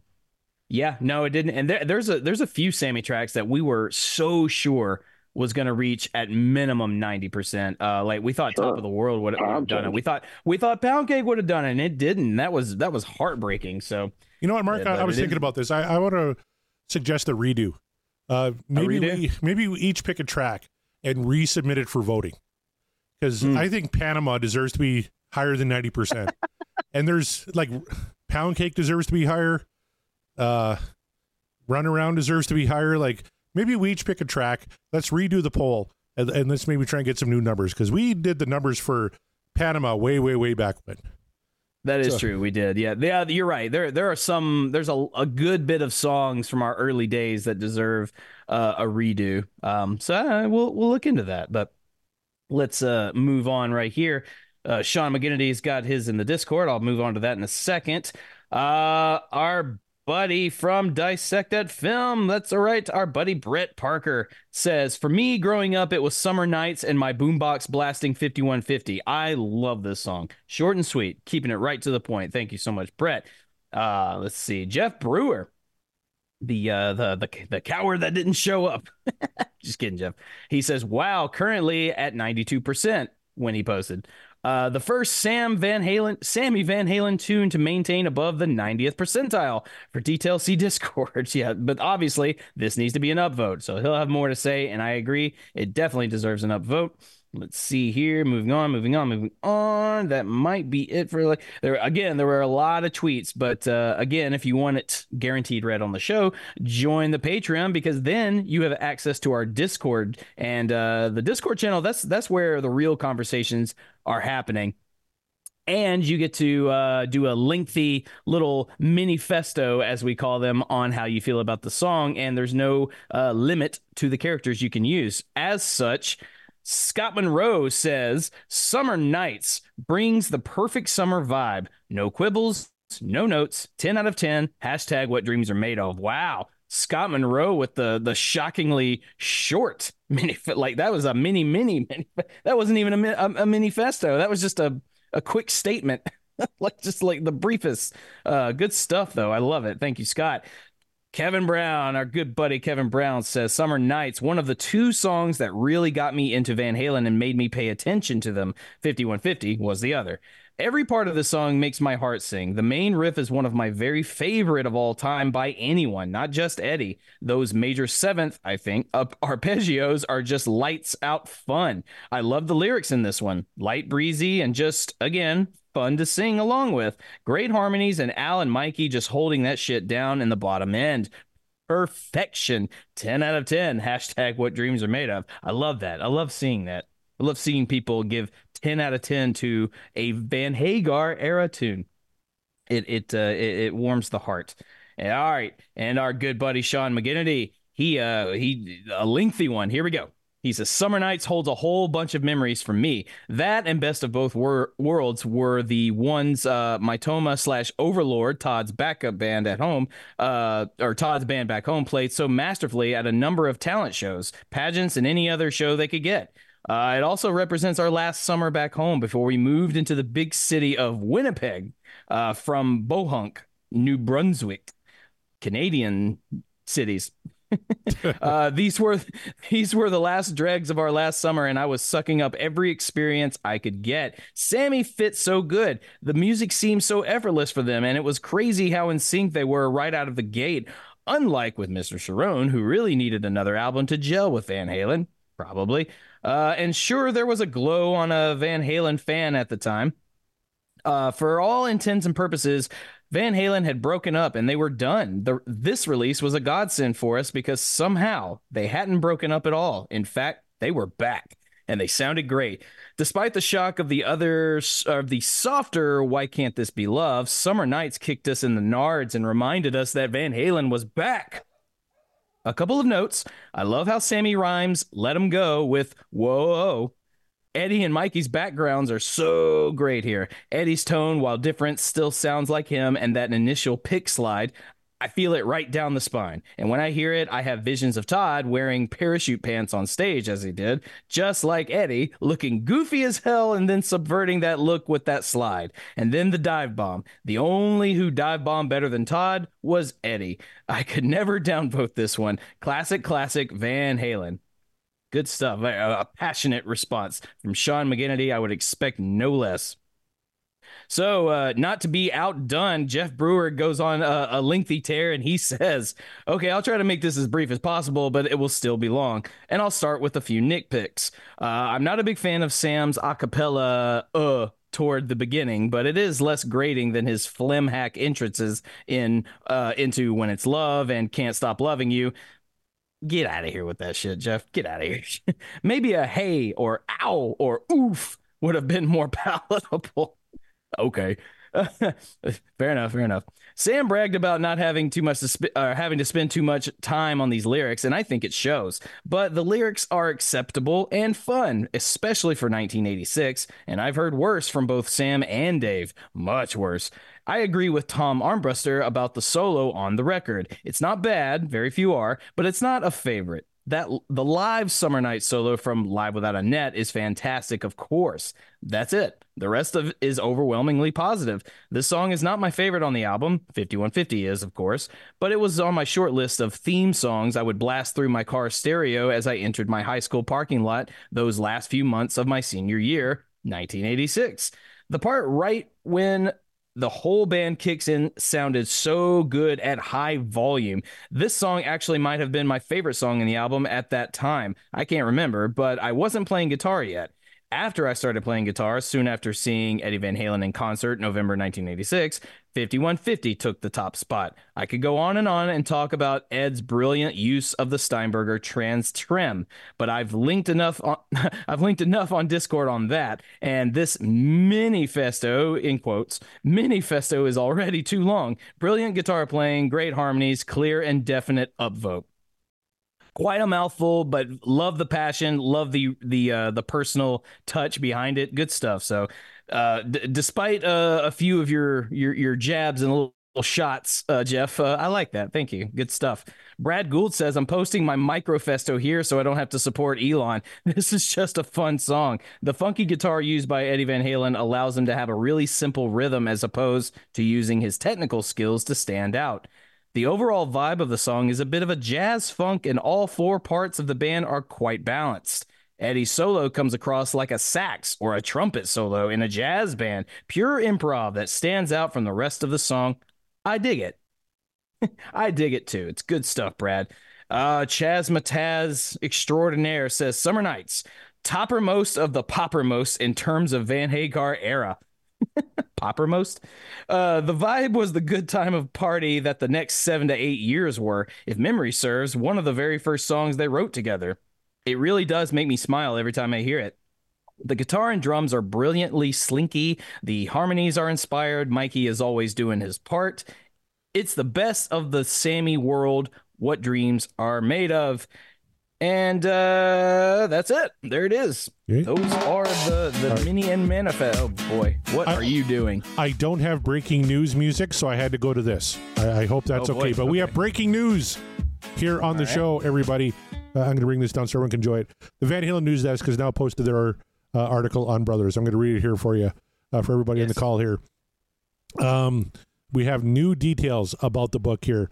yeah, no, it didn't. And there, there's a there's a few Sammy tracks that we were so sure was going to reach at minimum 90%. Uh like we thought Top of the World would have done it. We thought we thought Pound Cake would have done it and it didn't. That was that was heartbreaking. So You know what, Mark? Yeah, I, I was it thinking is- about this. I, I want to suggest a redo. Uh, maybe redo? we maybe we each pick a track and resubmit it for voting because Hmm. I think Panama deserves to be higher than ninety percent, [laughs] and there's like Pound Cake deserves to be higher. Uh, Run Around deserves to be higher. Like maybe we each pick a track. Let's redo the poll and, and let's maybe try and get some new numbers because we did the numbers for Panama way way way back when. That is So- true. We did. Yeah. Yeah. You're right. There, there are some, there's a, a good bit of songs from our early days that deserve uh, a redo. Um, so uh, we'll, we'll look into that, but let's uh, move on right here. Uh, Sean McGinnity's got his in the Discord. I'll move on to that in a second. Uh, our buddy from Dissect That Film, that's all right. Our buddy Brett Parker says, For me, growing up, it was Summer Nights and my boombox blasting 5150. I love this song. Short and sweet, keeping it right to the point. Thank you so much, Brett. Uh, let's see. Jeff Brewer, the uh the the the coward that didn't show up. [laughs] Just kidding, Jeff. He says, "Wow, currently at 92% when he posted. Uh, the first Sam Van Halen, Sammy Van Halen tune to maintain above the 90th percentile. For details, see Discord. [laughs] yeah, but obviously this needs to be an upvote, so he'll have more to say. And I agree, it definitely deserves an upvote. Let's see here. Moving on, moving on, moving on. That might be it for like there again. There were a lot of tweets, but uh, again, if you want it guaranteed read on the show, join the Patreon because then you have access to our Discord and uh, the Discord channel. That's that's where the real conversations are happening. and you get to uh, do a lengthy little manifesto, as we call them, on how you feel about the song. And there's no uh, limit to the characters you can use. As such, Scott Monroe says Summer Nights brings the perfect summer vibe. No quibbles, no notes. 10 out of 10. Hashtag what dreams are made of. Wow. Scott Monroe with the the shockingly short [laughs] mini like that was a mini mini, mini that wasn't even a, a, a manifesto that was just a a quick statement [laughs] like just like the briefest uh good stuff though I love it thank you Scott Kevin Brown, our good buddy Kevin Brown says Summer Nights, one of the two songs that really got me into Van Halen and made me pay attention to them. 5150 was the other. Every part of the song makes my heart sing. The main riff is one of my very favorite of all time by anyone, not just Eddie. Those major seventh, I think, up [laughs] arpeggios are just lights out fun. I love the lyrics in this one. Light breezy and just again, fun to sing along with. Great harmonies and Al and Mikey just holding that shit down in the bottom end. Perfection. 10 out of 10. [laughs] Hashtag what dreams are made of. I love that. I love seeing that. I love seeing people give 10 out of 10 to a Van Hagar era tune. It it uh, it, it warms the heart. All right, and our good buddy Sean McGinnity, he uh he a lengthy one. Here we go. He says Summer Nights holds a whole bunch of memories for me. That and Best of Both wor- Worlds were the ones uh, my Toma slash Overlord, Todd's backup band at home, uh, or Todd's band back home, played so masterfully at a number of talent shows, pageants, and any other show they could get. Uh, it also represents our last summer back home before we moved into the big city of Winnipeg uh, from Bohunk, New Brunswick, Canadian cities. [laughs] uh, these were these were the last dregs of our last summer, and I was sucking up every experience I could get. Sammy fit so good. The music seemed so effortless for them, and it was crazy how in sync they were right out of the gate. Unlike with Mr. Cherone, who really needed another album to gel with Van Halen, probably. Uh, and sure, there was a glow on a Van Halen fan at the time. Uh, for all intents and purposes, Van Halen had broken up and they were done. The, this release was a godsend for us because somehow they hadn't broken up at all. In fact, they were back and they sounded great. Despite the shock of the other of the softer "Why Can't This Be Love," Summer Nights kicked us in the nards and reminded us that Van Halen was back. A couple of notes. I love how Sammy rhymes Let "Let 'em go" with "Whoa." Oh, oh. Eddie and Mikey's backgrounds are so great here. Eddie's tone, while different, still sounds like him, and that initial pick slide, I feel it right down the spine. And when I hear it, I have visions of Todd wearing parachute pants on stage as he did, just like Eddie, looking goofy as hell and then subverting that look with that slide. And then the dive bomb. The only who dive bombed better than Todd was Eddie. I could [laughs] never downvote this one. Classic, classic Van Halen. Good stuff. A, a passionate response from Sean McGinnity. I would expect no less. So, uh, not to be outdone, Jeff Brewer goes on a, a, lengthy tear and he [laughs] says, Okay, I'll try to make this as brief as possible, but it will still be long. And I'll start with a few nitpicks. Uh, I'm not a big fan of Sam's acapella, uh, toward the beginning, but it is less grating than his phlegm hack entrances in uh, into When It's Love and Can't Stop Loving You. Get out of here with that shit, Jeff. Get out of here. [laughs] Maybe a hey or ow or oof would have been more [laughs] palatable. Okay. [laughs] fair enough. Fair enough. Sam bragged about not having too much to sp- uh, having to spend too much time on these lyrics, and I think it shows. But the lyrics are acceptable and fun, especially for 1986. And I've heard worse from both Sam and Dave, much worse. I agree with Tom Armbruster about the solo on the record. It's not bad, very few are, but it's not a favorite. That the live summer night solo from live without a net is fantastic of course. That's it. The rest of is overwhelmingly positive. This song is not my favorite on the album. 5150 is of course but it was on my short list of theme songs i would blast through my car stereo as i entered my high school parking lot those last few months of my senior year 1986 the part right when the whole band kicks in sounded so good at high volume. This song actually might have been my favorite song in the album at that time. I can't remember, but I wasn't playing guitar yet. After I started playing guitar, soon after seeing Eddie Van Halen in concert, November 1986, 5150 took the top spot. I could go on and on and talk about Ed's brilliant use of the Steinberger Trans Trem, but I've linked enough on [laughs] I've linked enough on Discord on that, and this mini festo in quotes mini festo is already too long. Brilliant guitar playing, great harmonies, clear and definite upvote quite a mouthful, but love the passion, love the the uh, the personal touch behind it. Good stuff. So, uh, d- despite uh, a few of your your your jabs and little shots, uh, Jeff, uh, I like that. Thank you. Good stuff. Brad Gould says I'm posting my microfesto here so I don't have to support Elon. [laughs] This is just a fun song. The funky guitar used by Eddie Van Halen allows him to have a really simple rhythm as opposed to using his technical skills to stand out. The overall vibe of the song is a bit of a jazz funk, and all four parts of the band are quite balanced. Eddie's solo comes across like a sax or a trumpet solo in a jazz band, pure improv that stands out from the rest of the song. I dig it. [laughs] I dig it too. It's good stuff, Brad. Uh, Chaz Mataz extraordinaire says Summer Nights, toppermost of the poppermost in terms of Van Hagar era. Poppermost. Uh, the vibe was the good time of party that the next seven to eight years were, if memory serves, one of the very first songs they wrote together. It really does make me smile every time I hear it. The guitar and drums are brilliantly slinky. The harmonies are inspired. Mikey is always doing his part. It's the best of the Sammy world. What dreams are made of. And uh, that's it. There it is. Okay. Those are the, the mini and manifest. Oh boy, what I- are you doing? I don't have breaking news music, so I had to go to this. I, I hope that's Oh, okay. But we have breaking news here on the right. show, everybody. Uh, I'm going to bring this down so everyone can enjoy it. The Van Halen News Desk has now posted their uh, article on Brothers. I'm going to read it here for you, uh, for everybody in the call here. Um, we have new details about the book here.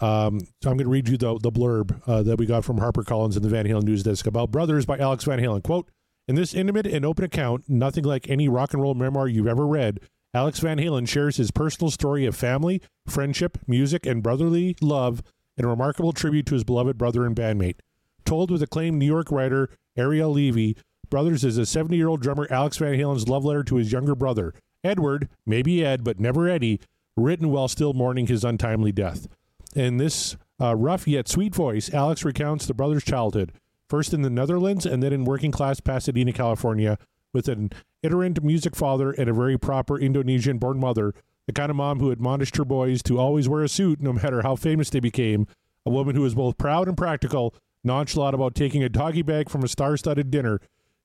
Um, so I'm going to read you the, the blurb uh, that we got from HarperCollins and the Van Halen News Desk about Brothers by Alex Van Halen. Quote, in this intimate and open account, nothing like any rock and roll memoir you've ever read, Alex Van Halen shares his personal story of family, friendship, music, and brotherly love in a remarkable tribute to his beloved brother and bandmate. Told with acclaimed New York writer Ariel Levy, Brothers is a 70 year old drummer Alex Van Halen's love letter to his younger brother, Edward, maybe Ed, but never Eddie, written while still mourning his untimely death. In this uh, rough yet sweet voice, Alex recounts the brothers' childhood, first in the Netherlands and then in working class Pasadena, California, with an iterant music father and a very proper Indonesian born mother, the kind of mom who admonished her boys to always wear a suit no matter how famous they became, a woman who was both proud and practical, nonchalant about taking a doggy bag from a star studded dinner.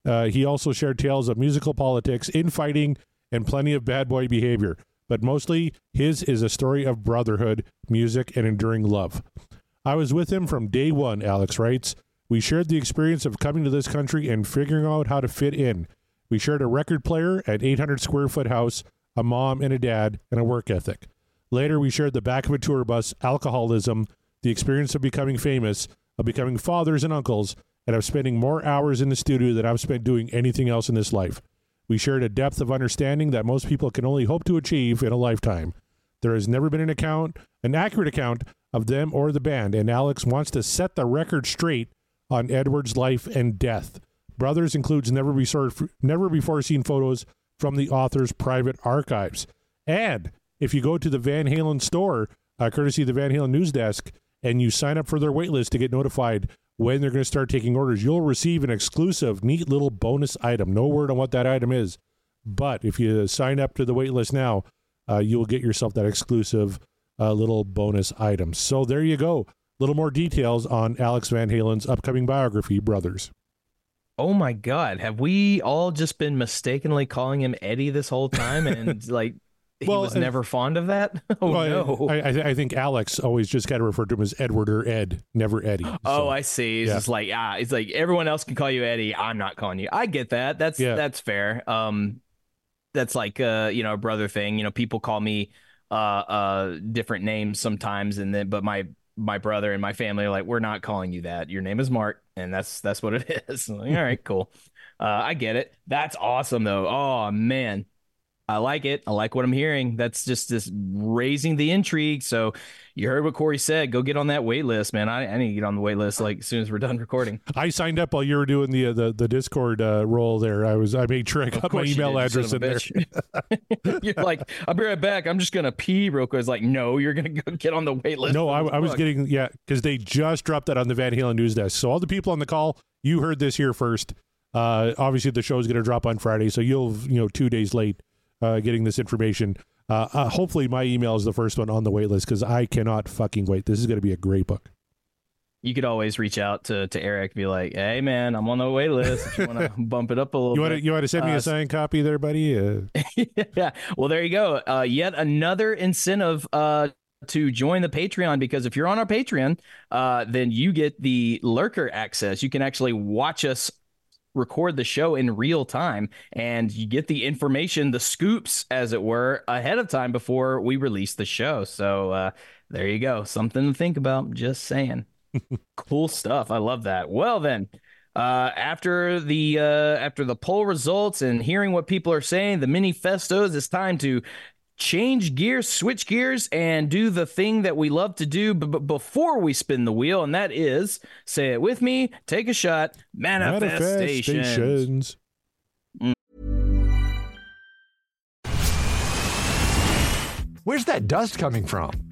Uh, he also shared tales of musical politics, infighting, and plenty of bad boy behavior. But mostly, his is a story of brotherhood, music, and enduring love. I was with him from day one, Alex writes. We shared the experience of coming to this country and figuring out how to fit in. We shared a record player, an 800 square foot house, a mom and a dad, and a work ethic. Later, we shared the back of a tour bus, alcoholism, the experience of becoming famous, of becoming fathers and uncles, and of spending more hours in the studio than I've spent doing anything else in this life. We shared a depth of understanding that most people can only hope to achieve in a lifetime. There has never been an account, an accurate account of them or the band, and Alex wants to set the record straight on Edward's life and death. Brothers includes never before, never before seen photos from the author's private archives. And if you go to the Van Halen store, uh, courtesy of the Van Halen News Desk, and you sign up for their waitlist to get notified when they're going to start taking orders, you'll receive an exclusive, neat little bonus item. No word on what that item is. But if you sign up to the waitlist now, uh, you will get yourself that exclusive uh, little bonus item. So there you go. A Little more details on Alex Van Halen's upcoming biography, Brothers. Oh my God, have we all just been mistakenly calling him Eddie this whole time? And [laughs] like, he Well, was never fond of that? [laughs] Oh Well, no. I, I, I think Alex always just got to refer to him as Edward or Ed, never Eddie. Oh, I see. It's yeah. just like ah, it's like everyone else can call you Eddie. I'm not calling you. I get that. That's Yeah. that's fair. Um, that's like uh, you know, a brother thing. You know, people call me uh uh different names sometimes, and then but my my brother and my family are like, we're not calling you that. Your name is Mark, and that's that's what it [laughs] is. Like, All right, cool. Uh, I get it. That's awesome though. Oh man. I like it. I like what I'm hearing. That's just this raising the intrigue. So you heard what Corey said. Go get on that wait list, man. I, I need to get on the wait list like as soon as we're done recording. I signed up while you were doing the uh, the, the Discord uh, role there. I was I made sure I got my email did, address in there. [laughs] you're like, I'll be right back. I'm just gonna pee real quick. It's like, no, you're gonna go get on the wait list. No, I, I was getting yeah because they just dropped that on the Van Halen news desk. So all the people on the call, you heard this here first. Uh, obviously, the show is going to drop on Friday, so you'll you know two days late uh, getting this information. Uh, uh, hopefully, my email is the first one on the wait list because I cannot fucking wait. This is going to be a great book. You could always reach out to to Eric, be like, hey man, I'm on the wait list. If you want to [laughs] bump it up a little You want to you want to send me Uh, a signed copy there, buddy? Uh, [laughs] yeah. Well, there you go. Uh, yet another incentive uh, to join the Patreon because if you're on our Patreon, uh, then you get the lurker access. You can actually watch us record the show in real time and you get the information, the scoops, as it were, ahead of time before we release the show. So uh, there you go. Something to think about. Just saying. cool stuff. I love that. Well, then. Uh, after the uh, after the poll results and hearing what people are saying, the mini festos, it's time to change gears, switch gears, and do the thing that we love to do. But, but before we spin the wheel, and that is say it with me, take a shot, manifestations. manifestations. Where's that dust coming from?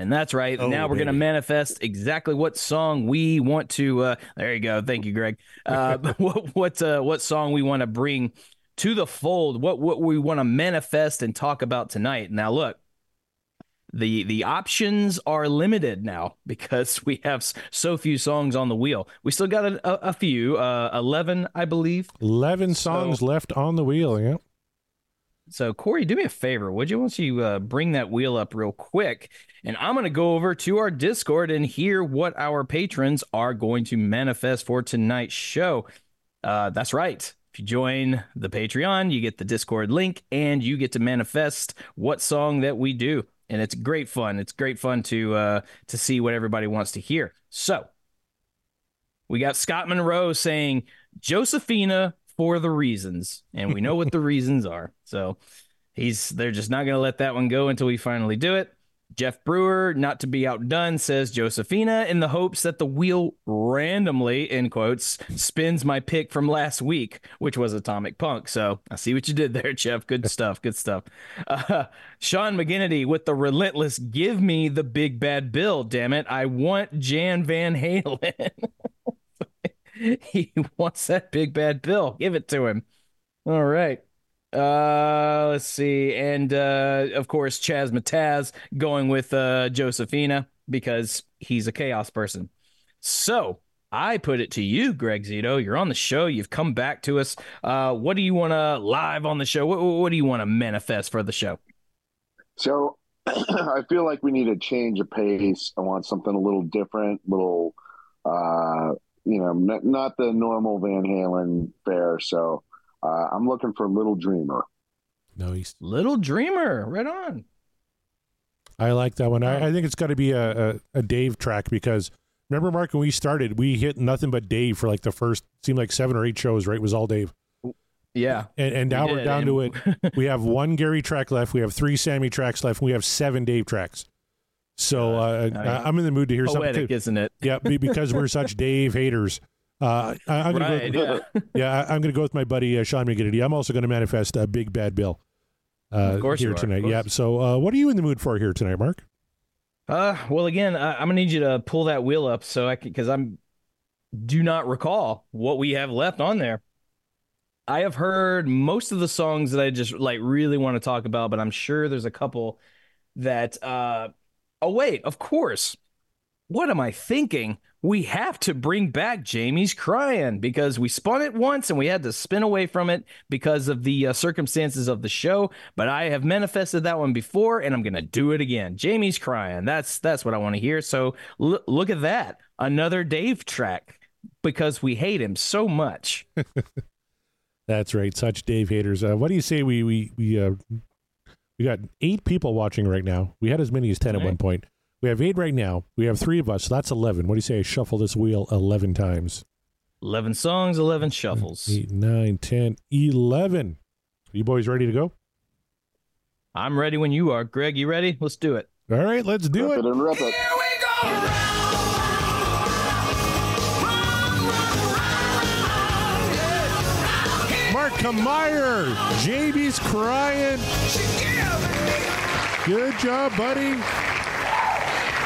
And that's right. Oh, now we're going to manifest exactly what song we want to. Uh, there you go. Thank you, Greg. Uh, [laughs] what what uh, what song we want to bring to the fold? What what we want to manifest and talk about tonight? Now, look, the the options are limited now [laughs] because we have so few songs on the wheel. We still got a, a, a few, uh, eleven, I believe. Eleven songs So- left on the wheel. Yeah. So, Corey, do me a favor, would you? Once you uh, bring that wheel up real quick, and I'm going to go over to our Discord and hear what our patrons are going to manifest for tonight's show. Uh, that's right. If you join the Patreon, you get the Discord link and you get to manifest what song that we do, and it's great fun. It's great fun to uh, to see what everybody wants to hear. So, we got Scott Monroe saying Josephina for the reasons, and we know what the reasons are. So he's they're just not going to let that one go until we finally do it. Jeff Brewer, not to be outdone, says Josephina in the hopes that the wheel randomly, in quotes, spins my pick from last week, which was Atomic Punk. So I see what you did there, Jeff. Good [laughs] stuff. Good stuff. Uh, Sean McGinnity with the relentless give me the big bad bill, damn it. I want Jan Van Halen. [laughs] [laughs] he wants that big bad bill. Give it to him. All right. Uh, let's see. And uh, of course, Chaz Mataz going with uh, Josephina because he's a chaos person. So I put it to you, Greg Zito. You're on the show. You've come back to us. Uh, what do you want to live on the show? What, what do you want to manifest for the show? So [clears throat] I feel like we need a change of pace. I want something a little different, little, uh, you know, n- not the normal Van Halen fare. So uh, I'm looking for Little Dreamer. Nice. Little Dreamer, right on. I like that one. I, I think it's got to be a, a, a Dave track because remember, Mark, when we started, we hit nothing but Dave for like the first, seemed like seven or eight shows, right? It was all Dave. Yeah. And, and now We we are did, down to it. [laughs] we have one Gary track left. We have three Sammy tracks left. And we have seven Dave tracks. So uh, yeah. I- I'm in the mood to hear something. Too. isn't it? Yeah, because we're such [laughs] Dave haters. Uh, I, I'm gonna Right, go, yeah. [laughs] yeah, I'm going to go with my buddy uh, Sean McGinnity. I'm also going to manifest a big bad bill. uh, Of course here are, tonight. course. Yeah. So, uh, what are you in the mood for here tonight, Mark? Uh, well, again, I, I'm gonna need you to pull that wheel up so I can, because I'm do not recall what we have left on there. I have heard most of the songs that I just like really want to talk about, but I'm sure there's a couple that. uh Oh wait, of course. What am I thinking? We have to bring back Jamie's crying because we spun it once and we had to spin away from it because of the uh, circumstances of the show. But I have manifested that one before, and I'm gonna do it again. Jamie's crying. That's that's what I want to hear. So l- look at that, another Dave track because we hate him so much. [laughs] That's right. Such Dave haters. Uh, what do you say we we we uh, we got eight people watching right now. We had as many as ten at one point. We have eight right now. We have three of us. So that's eleven. What do you say? I shuffle this wheel eleven times. Eleven songs, eleven shuffles. Eight, nine, ten, eleven. Are you boys ready to go? I'm ready when you are, Greg. You ready? Let's do it. All right, let's do Rip it. it and rip it. Kameyer. JB's crying. Good job, buddy.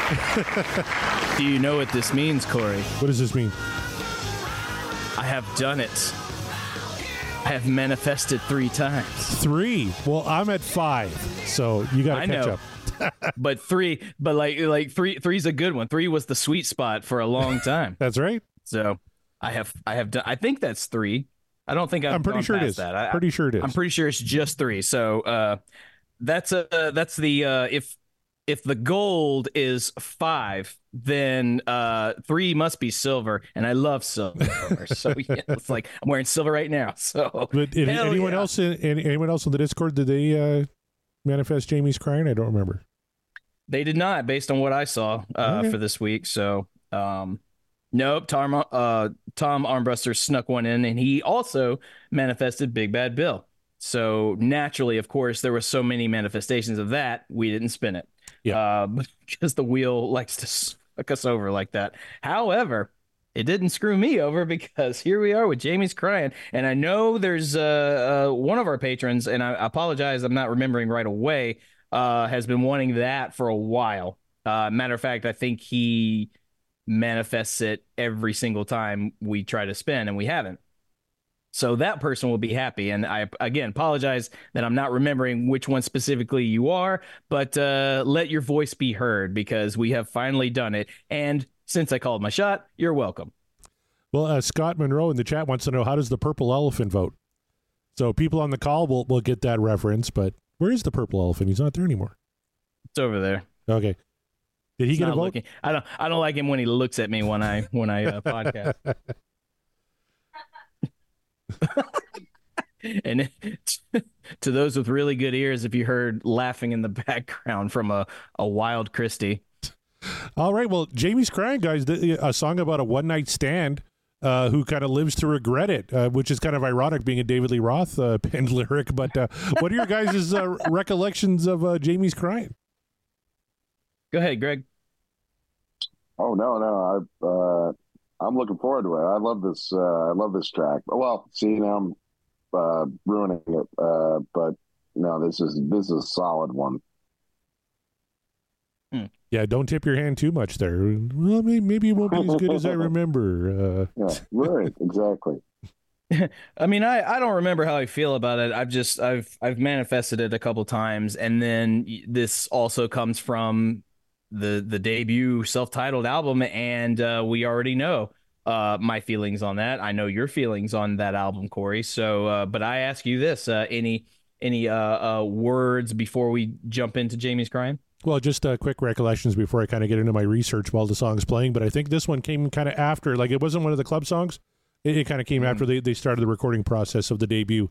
[laughs] Do you know what this means, Corey? What does this mean? I have done it. I have manifested three times. Three. Well, I'm at five, so you got to catch know. up. [laughs] but three, but like like three three's a good one. Three was the sweet spot for a long time. [laughs] That's right. so I have I have done. I think that's three. I don't think I've I'm pretty sure it is. That. I, Pretty sure it is. I'm pretty sure it's just three. So uh, that's uh that's the uh, if if the gold is five, then uh, three must be silver, and I love silver. so [laughs] yeah, it's like I'm wearing silver right now. [laughs] So But if anyone yeah. else, in, any- anyone else in the Discord, did they uh, manifest Jamie's crying? I don't remember. They did not, based on what I saw uh, Okay. for this week. So, um, nope. Tom, uh, Tom Armbruster snuck one in, and he also manifested Big Bad Bill. So naturally, of course, there were so many manifestations of that, we didn't spin it. Yeah. Uh, [laughs] because the wheel likes to suck us over like that. However, it didn't screw me over because here we are with Jamie's crying, and I know there's uh, uh one of our patrons, and I apologize, I'm not remembering right away. Uh, has been wanting that for a while. Uh, matter of fact, I think he manifests it every single time we try to spin, and we haven't. So that person will be happy. And I again apologize that I'm not remembering which one specifically you are, but uh, let your voice be heard because we have finally done it. And since I called my shot, you're welcome. Well, uh, Scott Monroe in the chat wants to know how does the purple elephant vote? So people on the call will will get that reference, but where is the purple elephant? He's not there anymore. It's over there. Okay. Did he He's get a not vote? looking. I don't. I don't like him when he looks at me when I when I uh, podcast. [laughs] and [laughs] to those with really good ears, if you heard laughing in the [laughs] background from a a wild Christie. All right. Well, Jamie's crying, guys. A song about a one night stand. Uh, who kind of lives to regret it, uh, which is kind of ironic being a David Lee Roth uh, penned lyric. But uh, what are your guys' uh, recollections of uh, Jamie's crying? Go ahead, Greg. Oh no, no, I uh, I'm looking forward to it. I love this. Uh, I love this track. Well, see now I'm uh, ruining it, uh, but no, this is this is a solid one. Yeah, don't tip your hand too much there. Well, maybe, maybe it won't be as good as I [laughs] remember. Uh, Yeah, right, exactly. [laughs] [laughs] I mean, I, I don't remember how I feel about it. I've just I've I've manifested it a couple times, and then this also comes from the the debut self-titled album, and uh, we already know uh, my feelings on that. I know your feelings on that album, Corey. So, uh, but I ask you this: uh, any any uh, uh, words before we jump into Jamie's crying? Well, just uh, quick recollections before I kind of get into my research while the song's playing. But I think this one came kind of after, like it wasn't one of the club songs. It, it kind of came after they, they started the recording process of the debut.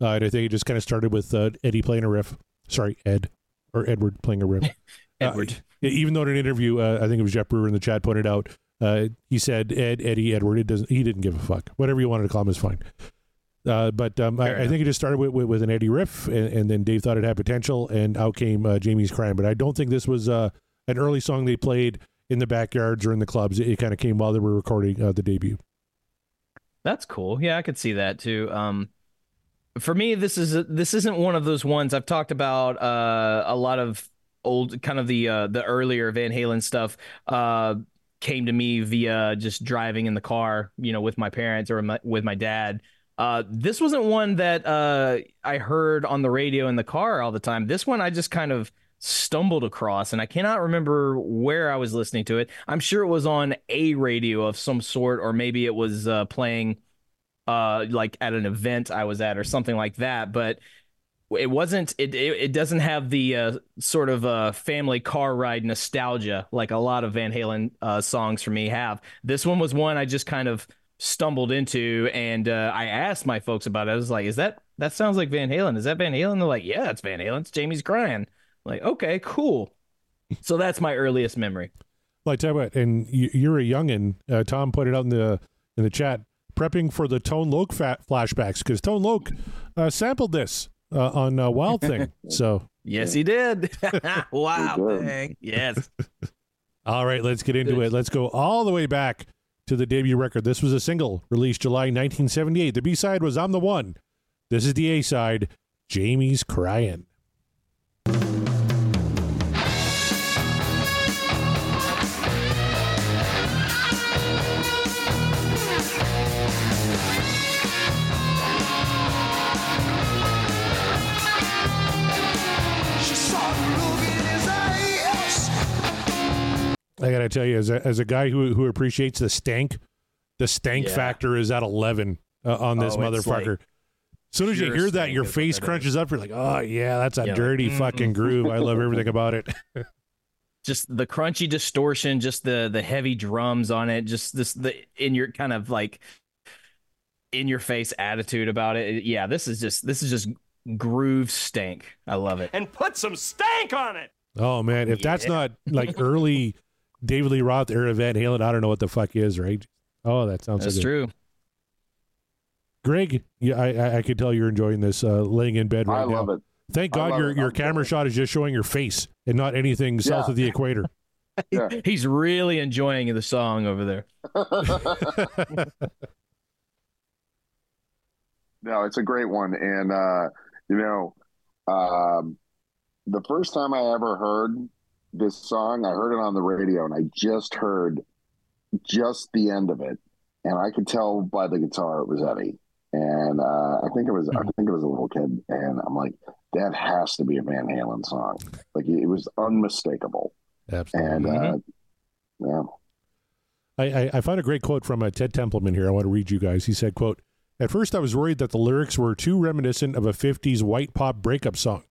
Uh, and I think it just kind of started with uh, Eddie playing a riff. Sorry, Ed or Edward playing a riff. [laughs] Edward. Even though in an interview, uh, I think it was Jeff Brewer in the chat pointed out, uh, he said Ed, Eddie, Edward. It doesn't. He didn't give a fuck. Whatever you wanted to call him is fine. Uh, but um, I, I think it just started with, with, with an Eddie riff, and, and then Dave thought it had potential, and out came uh, Jamie's Crying. But I don't think this was uh, an early song they played in the backyards or in the clubs. It, kind of came while they were recording uh, the debut. That's cool. Yeah, I could see that too. Um, for me, this is this isn't one of those ones I've talked about uh, a lot of old kind of the uh, the earlier Van Halen stuff uh, came to me via just driving in the car, you know, with my parents or my, with my dad. Uh, this wasn't one that uh, I heard on the radio in the car all the time. This one I just kind of stumbled across, and I cannot remember where I was listening to it. I'm sure it was on a radio of some sort, or maybe it was uh, playing uh, like at an event I was at or something like that. But it wasn't. It it, doesn't have the uh, sort of uh, family car ride nostalgia like a lot of Van Halen uh, songs for me have. This one was one I just kind of stumbled into, and uh, I asked my folks about it. I was like, "Is that that sounds like Van Halen? Is that Van Halen?" They're like, "Yeah, it's Van Halen. It's Jamie's crying." I'm like, okay, cool. So that's my earliest memory. Well, I tell you what, and you, you're a youngin. Uh, Tom put it out in the in the chat, prepping for the Tone Loc flashbacks because Tone Loc uh, sampled this uh, on uh, Wild Thing. [laughs] So yes, he did. [laughs] wow, thing. Yes. [laughs] All right, let's get into it. Let's go all the way back to the debut record. This was a single released July 1978. The B side was "I'm the One." This is the A side, "Jamie's Crying." I gotta tell you, as a, as a guy who who appreciates the stank, the stank Yeah. factor is at eleven uh, on this Oh, it's motherfucker. like as soon as you hear that, your face crunches up. You're like, oh yeah, that's a Yeah, dirty mm, fucking mm. groove. I love everything about it. [laughs] just the crunchy distortion, just the the heavy drums on it, just this the in your kind of like in your face attitude about it. Yeah, this is just this is just groove stank. I love it. And put some stank on it. oh man, if that's not like early [laughs] David Lee Roth era Van Halen, I don't know what the fuck is, right? Oh, that sounds That's so true. Greg, yeah, I, I I could tell you're enjoying this, uh, laying in bed right I now. love it. Thank God your it. your I'm camera enjoying shot is just showing your face and not anything south of the equator. [laughs] Yeah. He's really enjoying the song over there. [laughs] no, it's a great one, and uh, you know, um, the first time I ever heard this song, I heard it on the radio, and I just heard just the end of it, and I could tell by the guitar it was Eddie, and uh, I think it was I think it was a little kid, and I'm like, that has to be a Van Halen song, like it was unmistakable, Absolutely. and uh, yeah. I, I, I found a great quote from uh, Ted Templeman here. I want to read you guys. He said, quote, At first I was worried that the lyrics were too reminiscent of a 50s white pop breakup song.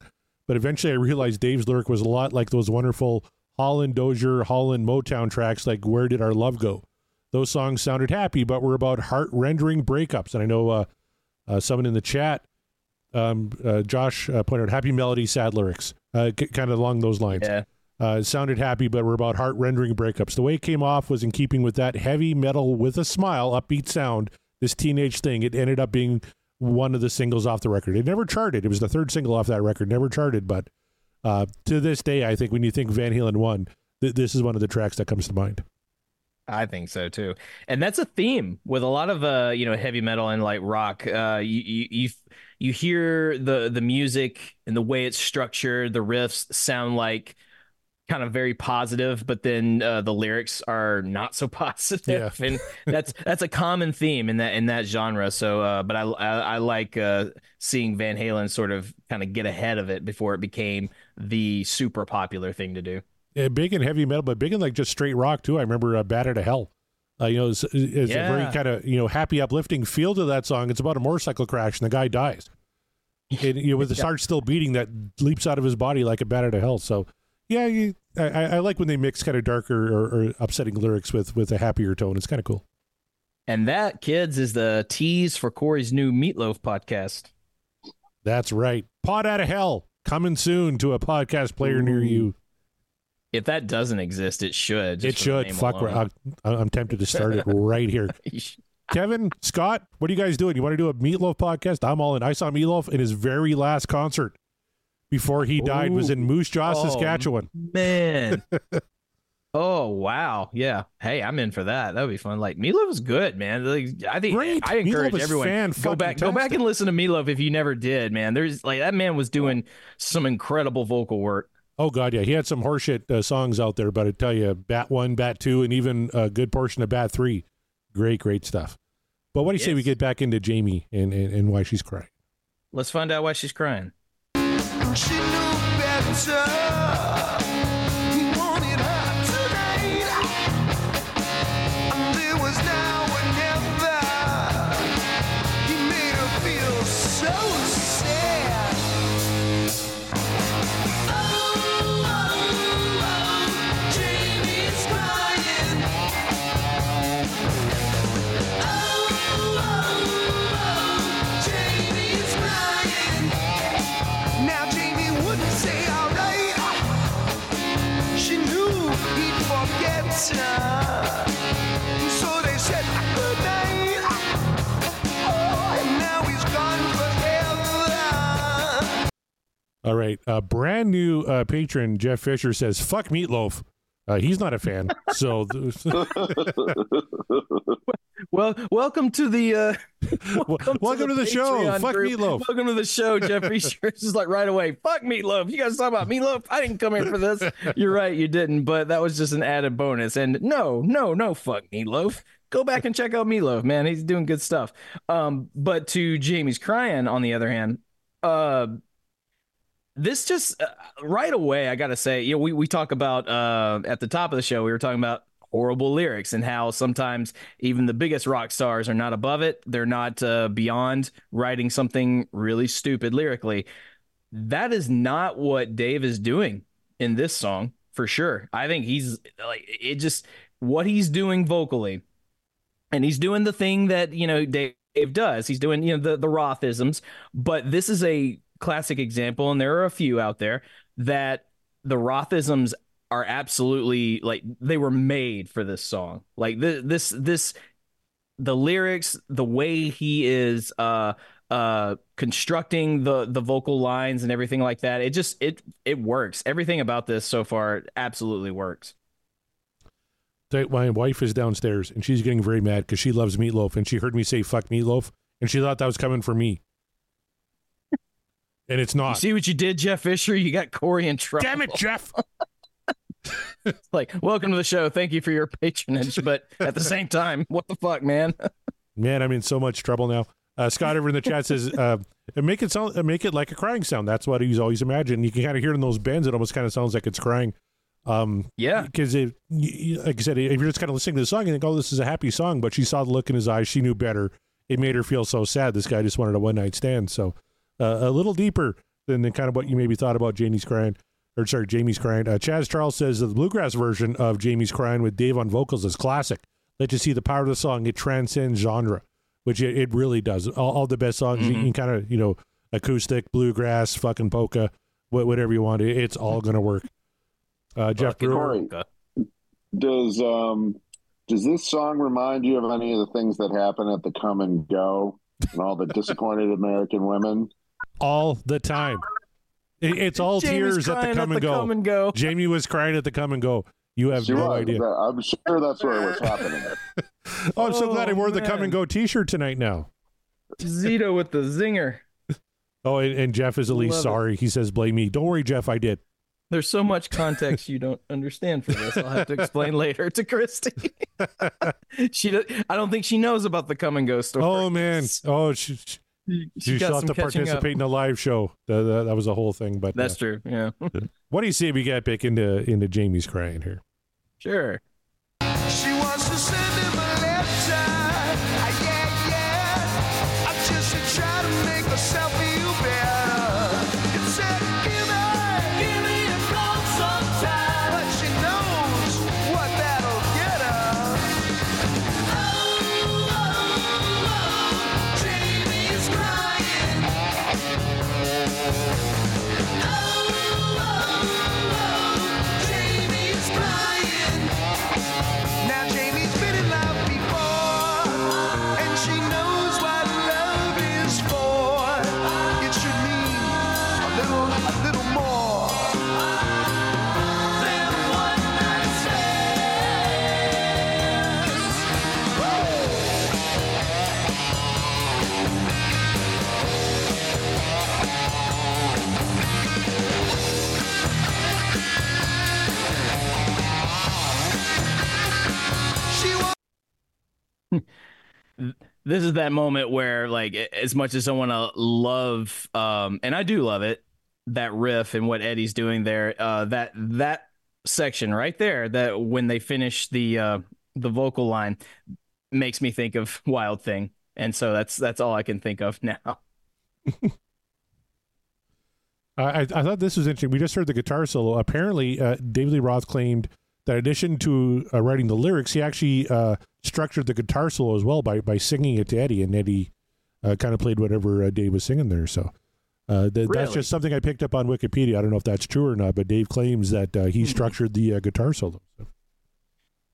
But eventually I realized Dave's lyric was a lot like those wonderful Holland Dozier, Holland Motown tracks like Where Did Our Love Go? Those songs sounded happy, but were about heart-rendering breakups. And I know uh, uh, someone in the chat, um, uh, Josh, uh, pointed out happy melody, sad lyrics, uh, c- kind of along those lines. Yeah. Uh, sounded happy, but were about heart rendering breakups. The way it came off was in keeping with that heavy metal with a smile, upbeat sound. This teenage thing. It ended up being one of the singles off the record. It never charted. It was the third single off that record. Never charted, but uh, to this day, I think when you think Van Halen one, th- this is one of the tracks that comes to mind. I think so too, and that's a theme with a lot of uh, you know, heavy metal and light rock. Uh, you you you, you hear the the music and the way it's structured. The riffs sound like kind of very positive, but then uh, the lyrics are not so [laughs] positive, and that's that's a common theme in that in that genre. So, uh, but I I, I like uh, seeing Van Halen sort of kind of get ahead of it before it became the super popular thing to do. Uh, big in heavy metal, but big in like just straight rock too. I remember uh, "Bad to Hell." Uh, you know, it's, it's a very kind of you know happy, uplifting feel to that song. It's about a motorcycle crash and the guy dies. And, you know, with the [laughs] Yeah. heart still beating, that leaps out of his body like a bat to hell. So, yeah, you, I, I like when they mix kind of darker or, or upsetting lyrics with with a happier tone. It's kind of cool. And that, kids, is the tease for Corey's new Meatloaf podcast. That's right. Pot out of hell coming soon to a podcast player near you. If that doesn't exist, it should. it just for the should. Fuck. I, I'm tempted to start it right here. [laughs] Kevin, Scott, what are you guys doing? You want to do a Meatloaf podcast? I'm all in. I saw Meatloaf in his very last concert before he died was in Moose Jaw, Oh, Saskatchewan. Man, [laughs] Oh wow, yeah. Hey, I'm in for that. That would be fun. Like Meatloaf is good, man. Like, I think Great. I encourage everyone fan go back, go back and listen to Meatloaf if you never did, man. There's like that man was doing some incredible vocal work. Oh God, yeah, he had some horseshit uh, songs out there, but I tell you, Bat One, Bat Two, and even a good portion of Bat Three, great, great stuff. But what do you say we get back into Jamie and, and, and why she's crying? Let's find out why she's crying. She knew better. All right, uh, brand new uh, patron Jeff Fisher says, "Fuck Meatloaf." Uh, he's not a fan, so [laughs] [laughs] Well, welcome to the uh, [laughs] welcome, to the, show. Patreon Fuck group. Meatloaf. Welcome to the show, Jeffrey. This is like right away. Fuck Meatloaf. You guys talk about Meatloaf. I didn't come here for this. You're right, you didn't. But that was just an added bonus. And no, no, no, fuck Meatloaf. Go back and check out Meatloaf, man. He's doing good stuff. Um, but to Jamie's crying, on the other hand, uh, this just uh, right away, I gotta say, you know, we we talk about uh at the top of the show, we were talking about horrible lyrics and how sometimes even the biggest rock stars are not above it. They're not uh, beyond writing something really stupid lyrically. That is not what Dave is doing in this song for sure. I think he's like it just what he's doing vocally and he's doing the thing that you know Dave does. He's doing you know the the Rothisms, but this is a classic example, and there are a few out there that the Rothisms are absolutely like they were made for this song. Like this this this the lyrics, the way he is uh uh constructing the the vocal lines and everything like that. It just it it works. Everything about this so far absolutely works. My wife is downstairs and she's getting very mad because she loves meatloaf and she heard me say "fuck meatloaf" and she thought that was coming for me, and it's You not. see what you did, Jeff Fisher? You got Corey in trouble. Damn it, Jeff! [laughs] like, welcome to the show. Thank you for your patronage, but at the same time, what the fuck, man? [laughs] Man, I'm in so much trouble now. Uh, Scott over in the chat says, uh, "Make it sound, make it like a crying sound." That's what he's always imagined. You can kind of hear it in those bends. It almost kind of sounds like it's crying. Um, Yeah. because it, y- y- like I said, if you're just kind of listening to the song, you think, "Oh, this is a happy song," but she saw the look in his eyes. She knew better. It made her feel so sad. This guy just wanted a one night stand. So, uh, a little deeper than, than kind of what you maybe thought about Jamie's crying, or sorry, Jamie's crying. Uh, Chaz Charles says that the bluegrass version of Jamie's crying with Dave on vocals is classic. Let you see the power of the song. It transcends genre, which it, it really does. All, all the best songs you can kind of you know acoustic, bluegrass, fucking polka, wha- whatever you want. It, it's all gonna work. Uh, Jeff Fucking Brewer. Corey, does um does this song remind you of any of the things that happen at the come and go and all the disappointed [laughs] American women? All the time. It- it's all Jamie's tears at the crying come and go. come and go. Jamie was crying at the come and go. You have She no idea. I'm sure that's where it was happening. [laughs] Oh, I'm so glad I Oh, wore the come and go T-shirt tonight. Now. Zito with the zinger. Oh, and, and Jeff is at least Love it. sorry. He says, "Blame me." Don't worry, Jeff. I did. There's so much context you don't understand for this. I'll have to explain [laughs] later to Christy. [laughs] she, I don't think she knows about the come and go story. Oh man. Oh, she, she, she, she got still have to catching up. participate in a live show. That, that, that was a whole thing. But That's uh, true. Yeah, [laughs] what do you say we get back into into Jamie's crying here? sure. This is that moment where like as much as I want to love um and I do love it that riff and what Eddie's doing there uh that that section right there that when they finish the uh the vocal line makes me think of Wild Thing and so that's that's all I can think of [laughs] now. I, I thought this was interesting. We just heard the guitar solo. Apparently, uh, David Lee Roth claimed that in addition to uh, writing the lyrics, he actually uh, structured the guitar solo as well by by singing it to Eddie, and Eddie uh, kind of played whatever uh, Dave was singing there. So uh, th- that's just something I picked up on Wikipedia. I don't know if that's true or not, but Dave claims that uh, Hmm. he structured the uh, guitar solo.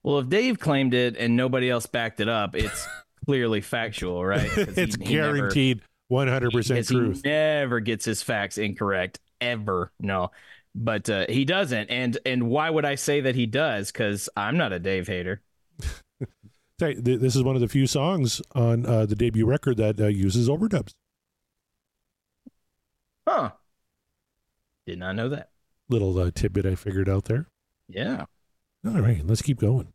Well, if Dave claimed it and nobody else backed it up, it's [laughs] clearly factual, right? it's he guaranteed one hundred percent because he truth. never gets his facts incorrect ever. No, but uh, he doesn't. And and why would I say that he does? Because I'm not a Dave hater. [laughs] This is one of the few songs on uh, the debut record that uh, uses overdubs. Huh? Did not know that. Little uh, tidbit I figured out there. Yeah. All right, let's keep going.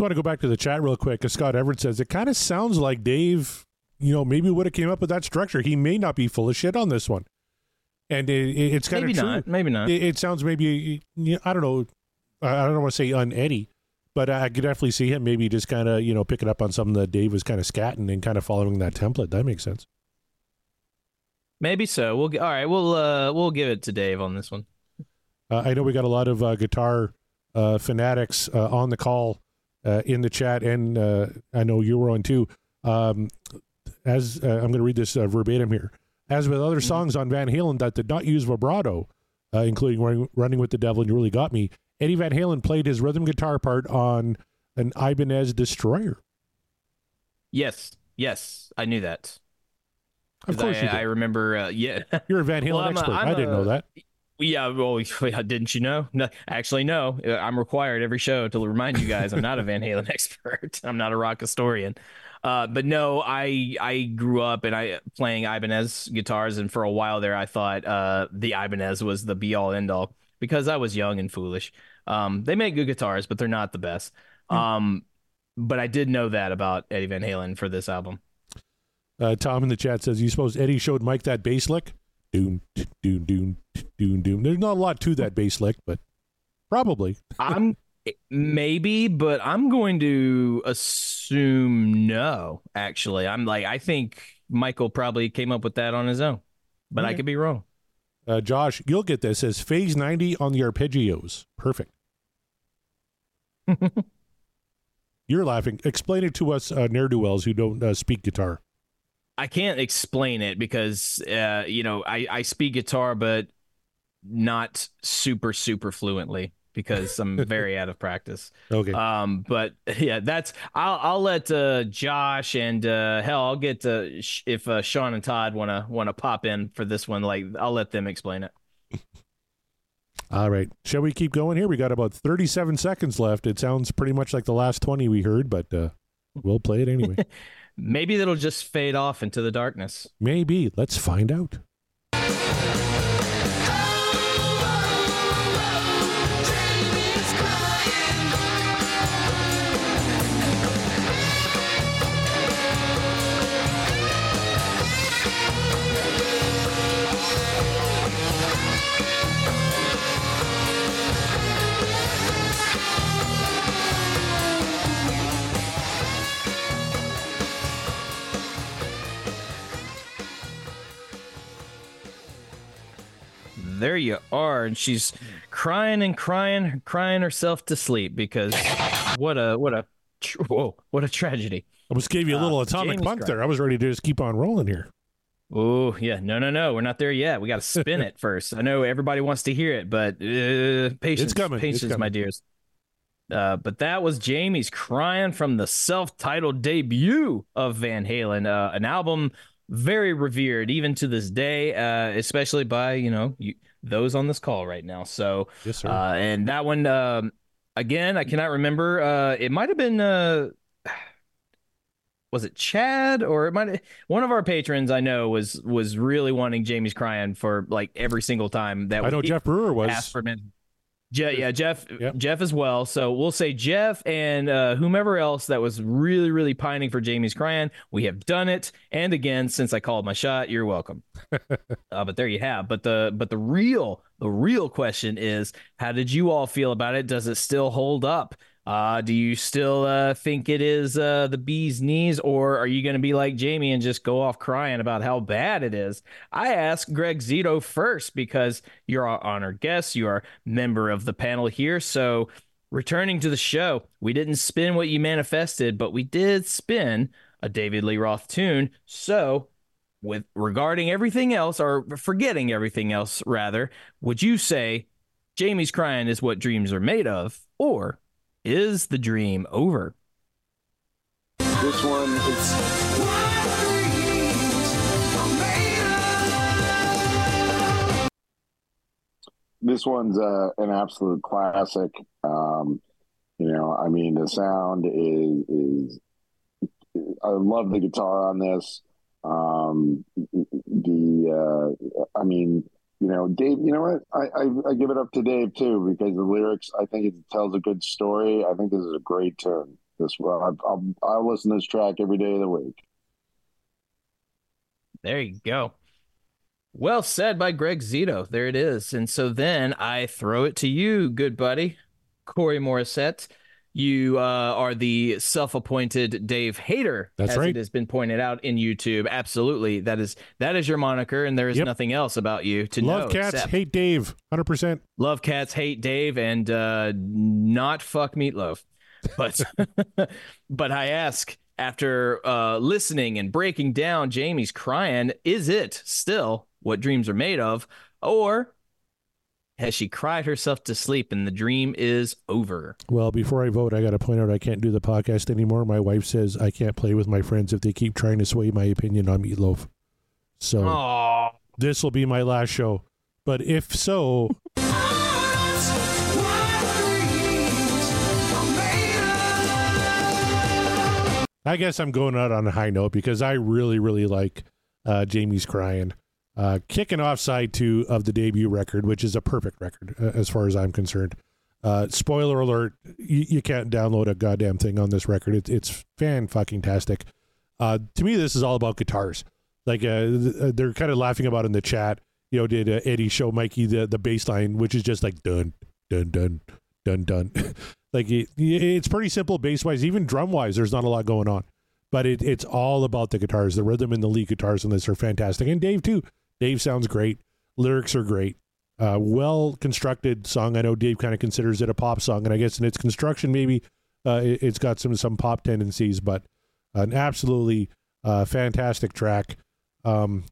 Just want to go back to the chat real quick. 'cause Scott Everett says it kind of sounds like Dave, you know, maybe would have came up with that structure. He may not be full of shit on this one, and it, it- it's kind of true. not. Maybe not. It, it sounds maybe you know, I don't know. I don't want to say un Eddie, but I could definitely see him maybe just kind of you know picking up on something that Dave was kind of scatting and kind of following that template. That makes sense. Maybe so. We'll all right. We'll uh we'll give it to Dave on this one. Uh, I know we got a lot of uh, guitar uh, fanatics uh, on the call uh, in the chat, and uh, I know you were on too. Um, as uh, I'm going to read this uh, verbatim here, as with other songs on Van Halen that did not use vibrato, uh, including running, running with the Devil and You Really Got Me, Eddie Van Halen played his rhythm guitar part on an Ibanez Destroyer. Yes. Yes. I knew that. Of course I, you did. I remember. Uh, yeah. You're a Van Halen [laughs] Well, expert. I'm didn't know that. Yeah, well, [laughs] didn't you know? No, actually, no. Uh, I'm required every show to remind you guys I'm not a Van Halen [laughs] expert. I'm not a rock historian. Uh, but no, I I grew up and I playing Ibanez guitars, and for a while there, I thought uh, the Ibanez was the be all end all because I was young and foolish. Um, they make good guitars, but they're not the best. Um, but I did know that about Eddie Van Halen for this album. Uh, Tom in the chat says, "You suppose Eddie showed Mike that bass lick? Doom, doom, doom, doom, doom. There's not a lot to that bass lick, but probably. I'm maybe, but I'm going to assume no. Actually, I'm like I think Michael probably came up with that on his own, but I could be wrong. Uh, Josh, you'll get this. Says phase 90 on the arpeggios. Perfect. [laughs] You're laughing. Explain it to us uh, ne'er do wells who don't uh, speak guitar. I can't explain it because uh, you know I I speak guitar, but not super super fluently because I'm [laughs] very out of practice. Okay. Um, but [laughs] yeah, that's I'll I'll let uh, Josh and uh, hell I'll get to sh- if uh, Sean and Todd wanna wanna pop in for this one. Like I'll let them explain it. [laughs] All right. Shall we keep going here? We got about 37 seconds left. It sounds pretty much like the last 20 we heard, but uh, we'll play it anyway. Maybe that'll just fade off into the darkness. Maybe. Let's find out. There you are. And she's crying and crying, crying herself to sleep because what a what a whoa, what a tragedy. I just gave you a little Uh, atomic Jamie's bunk crying. there. I was ready to just keep on rolling here. Oh yeah, no, no, no. We're not there yet. We got to spin it [laughs] first. I know everybody wants to hear it, but uh, patience, coming. Patience, my dears. Uh, but that was Jamie's crying from the self-titled debut of Van Halen, uh, an album very revered even to this day, uh, especially by you know you, those on this call right now. So, Yes, sir. uh, and that one um, again, I cannot remember. Uh, it might have been. Uh, was it Chad or it might one of our patrons I know was was really wanting Jamie's crying for like every single time that I know we Jeff Brewer was. asked for men. Je- yeah, Jeff, Yep. Jeff as well. So we'll say Jeff and uh, whomever else that was really, really pining for Jamie's crying. We have done it, and again, since I called my shot, you're welcome. [laughs] uh, but there you have. But the but the real the real question is, how did you all feel about it? Does it still hold up? Uh, do you still uh, think it is uh, the bee's knees, or are you going to be like Jamie and just go off crying about how bad it is? I asked Greg Zito first because you're our honored guest, you are member of the panel here. So, returning to the show, we didn't spin what you manifested, but we did spin a David Lee Roth tune. So, with regarding everything else, or forgetting everything else, rather, would you say Jamie's crying is what dreams are made of, or is the dream over? This one, it's this one's uh, an absolute classic. Um, you know, I mean, the sound is is. I love the guitar on this. Um, the, uh, I mean, you know, Dave. You know what? I, I I give it up to Dave too because the lyrics. I think it tells a good story. I think this is a great tune. This well, I'll, I'll I'll listen to this track every day of the week. There you go. Well said by Greg Zito. There it is. And so then I throw it to you, good buddy, Corey Morissette. You uh, are the self-appointed Dave Hater, That's as right. it has been pointed out in YouTube. Absolutely, that is that is your moniker, and there is Yep. nothing else about you to Love know. cats, except hate Dave, hundred percent. love cats, hate Dave, and uh, not fuck meatloaf. But [laughs] but I ask after uh, listening and breaking down Jamie's crying, is it still what dreams are made of, or has she cried herself to sleep and the dream is over? Well, before I vote, I got to point out I can't do the podcast anymore. My wife says I can't play with my friends if they keep trying to sway my opinion on meatloaf. So this will be my last show. But if so, I guess I'm going out on a high note because I really, really like uh, Jamie's crying. Uh, kicking off side two of the debut record, which is a perfect record uh, as far as I'm concerned. Uh, spoiler alert: you, you can't download a goddamn thing on this record. It, it's fan fucking tastic. Uh, to me, this is all about guitars. Like uh, they're kind of laughing about in the chat. You know, did Eddie show Mikey the the bass line, which is just like dun dun dun dun dun. [laughs] like it, it's pretty simple bass wise, even drum wise. There's not a lot going on, but it, it's all about the guitars. The rhythm and the lead guitars on this are fantastic, and Dave too. Dave sounds great. Lyrics are great. Uh, well constructed song. I know Dave kind of considers it a pop song, and I guess in its construction, maybe uh, it, it's got some some pop tendencies, but an absolutely uh, fantastic track. Um,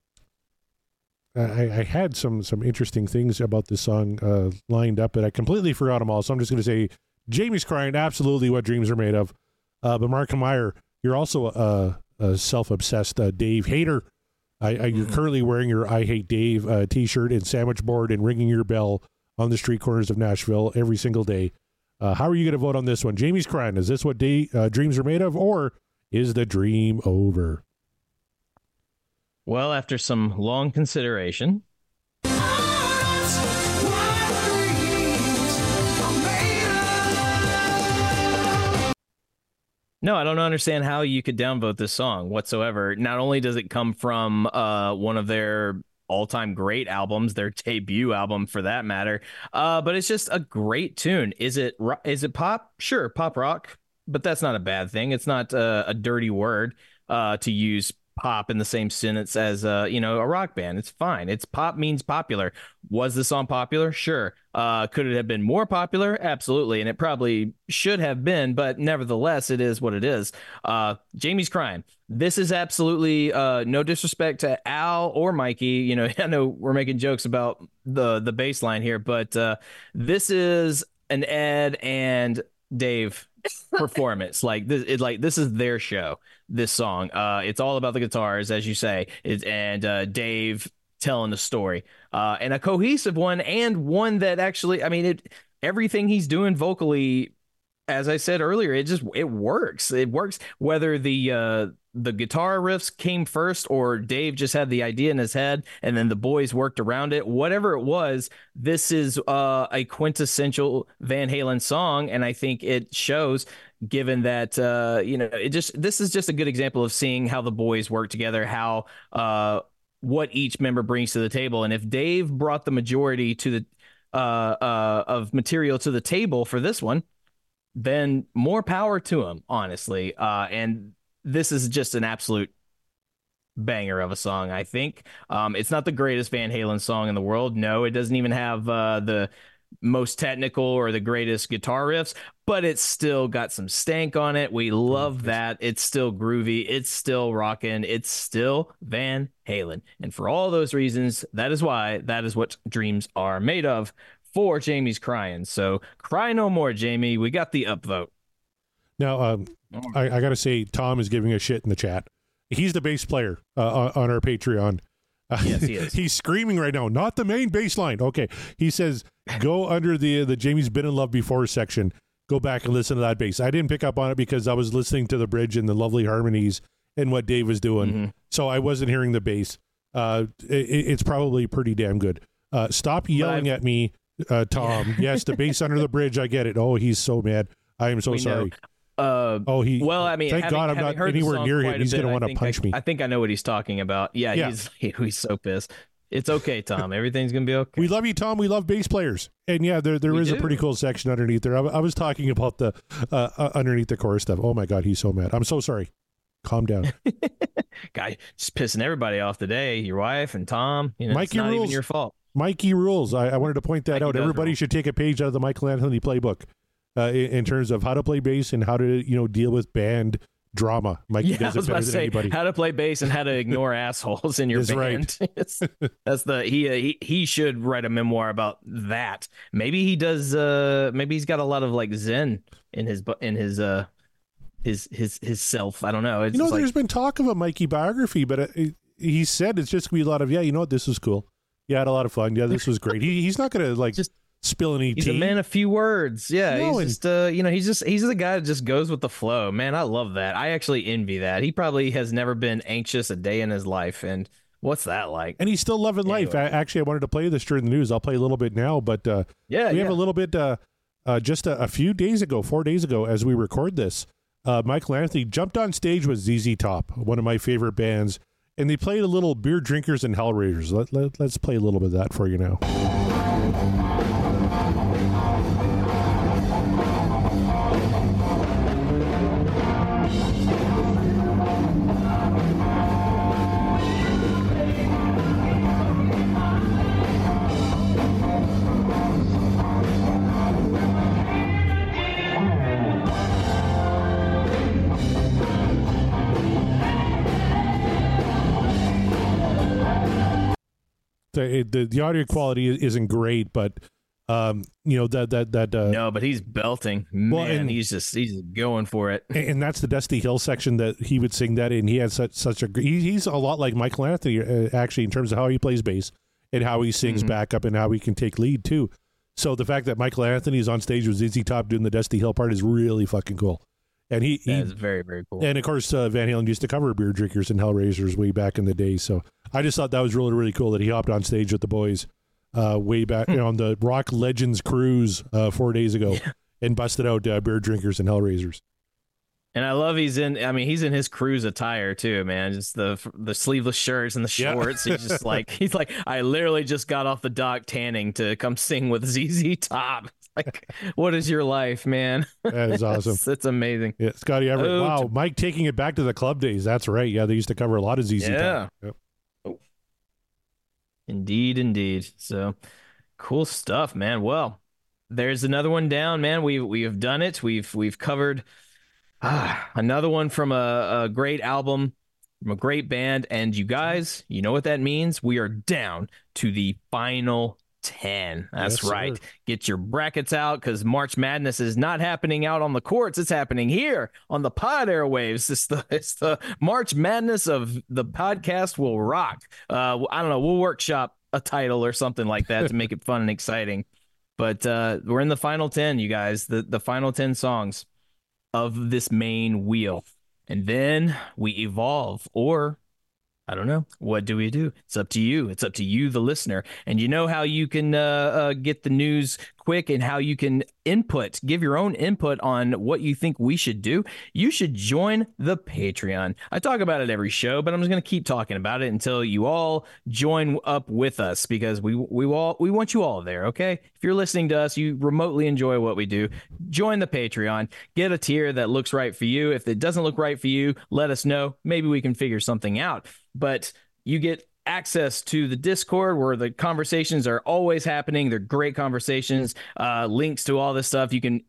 I, I had some some interesting things about this song uh, lined up, but I completely forgot them all. So I'm just going to say, Jamie's crying. Absolutely, what dreams are made of. Uh, but Mark Meyer, you're also a, a self obsessed uh, Dave hater. I, I, you're currently wearing your "I Hate Dave" uh, T-shirt and sandwich board and ringing your bell on the street corners of Nashville every single day. Uh, how are you going to vote on this one? Jamie's crying. Is this what day, uh, dreams are made of, or is the dream over? well, after some long consideration, No, I don't understand how you could downvote this song whatsoever. Not only does it come from uh, one of their all-time great albums, their debut album for that matter, uh, but it's just a great tune. Is it is it pop? Sure, pop rock, but that's not a bad thing. It's not uh, a dirty word uh, to use pop in the same sentence as uh, you know, a rock band. It's fine. It's pop means popular. Was the song popular? Sure. Uh, could it have been more popular? Absolutely. And it probably should have been, but nevertheless, it is what it is. Uh, Jamie's crying. This is absolutely uh, no disrespect to Al or Mikey. You know, [laughs] I know we're making jokes about the the bass line here, but uh, this is an Ed and Dave [laughs] performance. like this, it, like this is their show. This song, uh, it's all about the guitars, as you say, it, and uh, Dave telling the story, uh, and a cohesive one, and one that actually, I mean, it everything he's doing vocally, as I said earlier, it just it works. It works whether the uh, the guitar riffs came first or Dave just had the idea in his head and then the boys worked around it. Whatever it was, this is uh, a quintessential Van Halen song, and I think it shows. Given that uh, you know, it just this is just a good example of seeing how the boys work together, how uh, what each member brings to the table, and if Dave brought the majority to the uh, uh, of material to the table for this one, then more power to him, honestly. Uh, and this is just an absolute banger of a song, I think. Um, it's not the greatest Van Halen song in the world. No, it doesn't even have uh, the most technical or the greatest guitar riffs, but it's still got some stank on it. We love that. It's still groovy. It's still rocking. It's still Van Halen. And for all those reasons, that is why that is what dreams are made of for Jamie's crying. So cry no more, Jamie. We got the upvote. Now, um, I, I got to say, Tom is giving a shit in the chat. He's the bass player uh, on, on our Patreon. [laughs] Yes, he is. he's screaming right now. Not the main bass line. Okay, he says go under the the Jamie's been in love before section. Go back and listen to that bass. I didn't pick up on it because I was listening to the bridge and the lovely harmonies and what Dave was doing, Mm-hmm. so I wasn't hearing the bass. Uh, it, it's probably pretty damn good. Uh, stop yelling at me, uh, Tom. [laughs] yes, the bass under the bridge. I get it. Oh, he's so mad. I am so We know. Uh, Oh, he. well, I mean, thank having- God I'm not anywhere near him. He's bit, gonna want to punch I, me. I think I know what he's talking about. Yeah, Yeah. he's [laughs] he's so pissed. It's okay, Tom. Everything's gonna be okay. We love you, Tom. We love bass players, and yeah, there there We is a pretty cool section underneath there. I, I was talking about the uh, uh, underneath the chorus stuff. Oh my God, he's so mad. I'm so sorry. Calm down. [laughs] Guy just pissing everybody off today. Your wife and Tom. You know, it's Mikey not even rules. your fault. Mikey rules. I, I wanted to point that Mikey out. Everybody rule. should take a page out of the Michael Anthony playbook uh, in, in terms of how to play bass and how to you know deal with band drama. Mikey Yeah, does it better than say anybody. how to play bass and how to ignore [laughs] assholes in your That's band. [laughs] It's- that's the he, uh, he he should write a memoir about that. Maybe he does. Uh, maybe he's got a lot of like Zen in his in his uh his his his self. I don't know. It's you know, just like- there's been talk of a Mikey biography, but uh, it, he said it's just gonna be a lot of yeah. You know what? This was cool. Yeah, I had a lot of fun. Yeah, this was great. He, he's not gonna like Just- spill any He's tea. a man of few words. Yeah, No, he's just uh, you know, he's just he's the guy that just goes with the flow. Man, I love that. I actually envy that. He probably has never been anxious a day in his life, and what's that like? and he's still loving life. I, actually, I wanted to play this during the news. I'll play a little bit now, but uh, Yeah, we have a little bit uh, uh, just a, a few days ago, four days ago, as we record this. Uh, Michael Anthony jumped on stage with ZZ Top, one of my favorite bands, and they played a little Beer Drinkers and Hellraisers. Let, let, let's play a little bit of that for you now. The, the the audio quality isn't great, but um, you know that that that uh, No, but he's belting. Man, Well, and- he's just he's going for it. and that's the Dusty Hill section that he would sing that in. He had such such a he, he's a lot like Michael Anthony uh, actually in terms of how he plays bass and how he sings Mhm. backup and how he can take lead too. So the fact that Michael Anthony is on stage with ZZ Top doing the Dusty Hill part is really fucking cool. And he, he is very very cool. and of course uh, Van Halen used to cover Beer Drinkers and Hellraisers way back in the day. So I just thought that was really really cool that he hopped on stage with the boys uh, way back on the Rock Legends cruise uh, four days ago and busted out uh, Beer Drinkers and Hellraisers. And I love he's in. I mean, he's in his cruise attire too, man. Just the the sleeveless shirts and the Yeah. shorts. He's just [laughs] like he's like I literally just got off the dock tanning to come sing with ZZ Top. Like, what is your life, man? That is [laughs] awesome. it's, it's amazing. Yeah, Scotty Everett. Oh, wow, Mike taking it back to the club days. That's right. Yeah, they used to cover a lot of ZZ Yeah. Yep. Indeed, indeed. So cool stuff, man. Well, there's another one down, man. We we have done it. We've we've covered ah, another one from a, a great album from a great band, and you guys, you know what that means? We are down to the final. 10. That's Yes, right. sir. Get your brackets out because March Madness is not happening out on the courts. It's happening here on the pod airwaves. It's the [laughs] it's the March Madness of the podcast will rock. Uh, I don't know. We'll workshop a title or something like that to make it fun and exciting. But uh, we're in the final 10, you guys, the, the final 10 songs of this main wheel. And then we evolve, or I don't know. What do we do? It's up to you. It's up to you, the listener. And you know how you can uh, uh, get the news quick and how you can input, give your own input on what you think we should do. You should join the Patreon. I talk about it every show, but I'm just going to keep talking about it until you all join up with us because we we all we want you all there. Okay, if you're listening to us, you remotely enjoy what we do. Join the Patreon. Get a tier that looks right for you. If it doesn't look right for you, let us know. Maybe we can figure something out. But you get access to the discord where the conversations are always happening they're great conversations uh links to all this stuff you can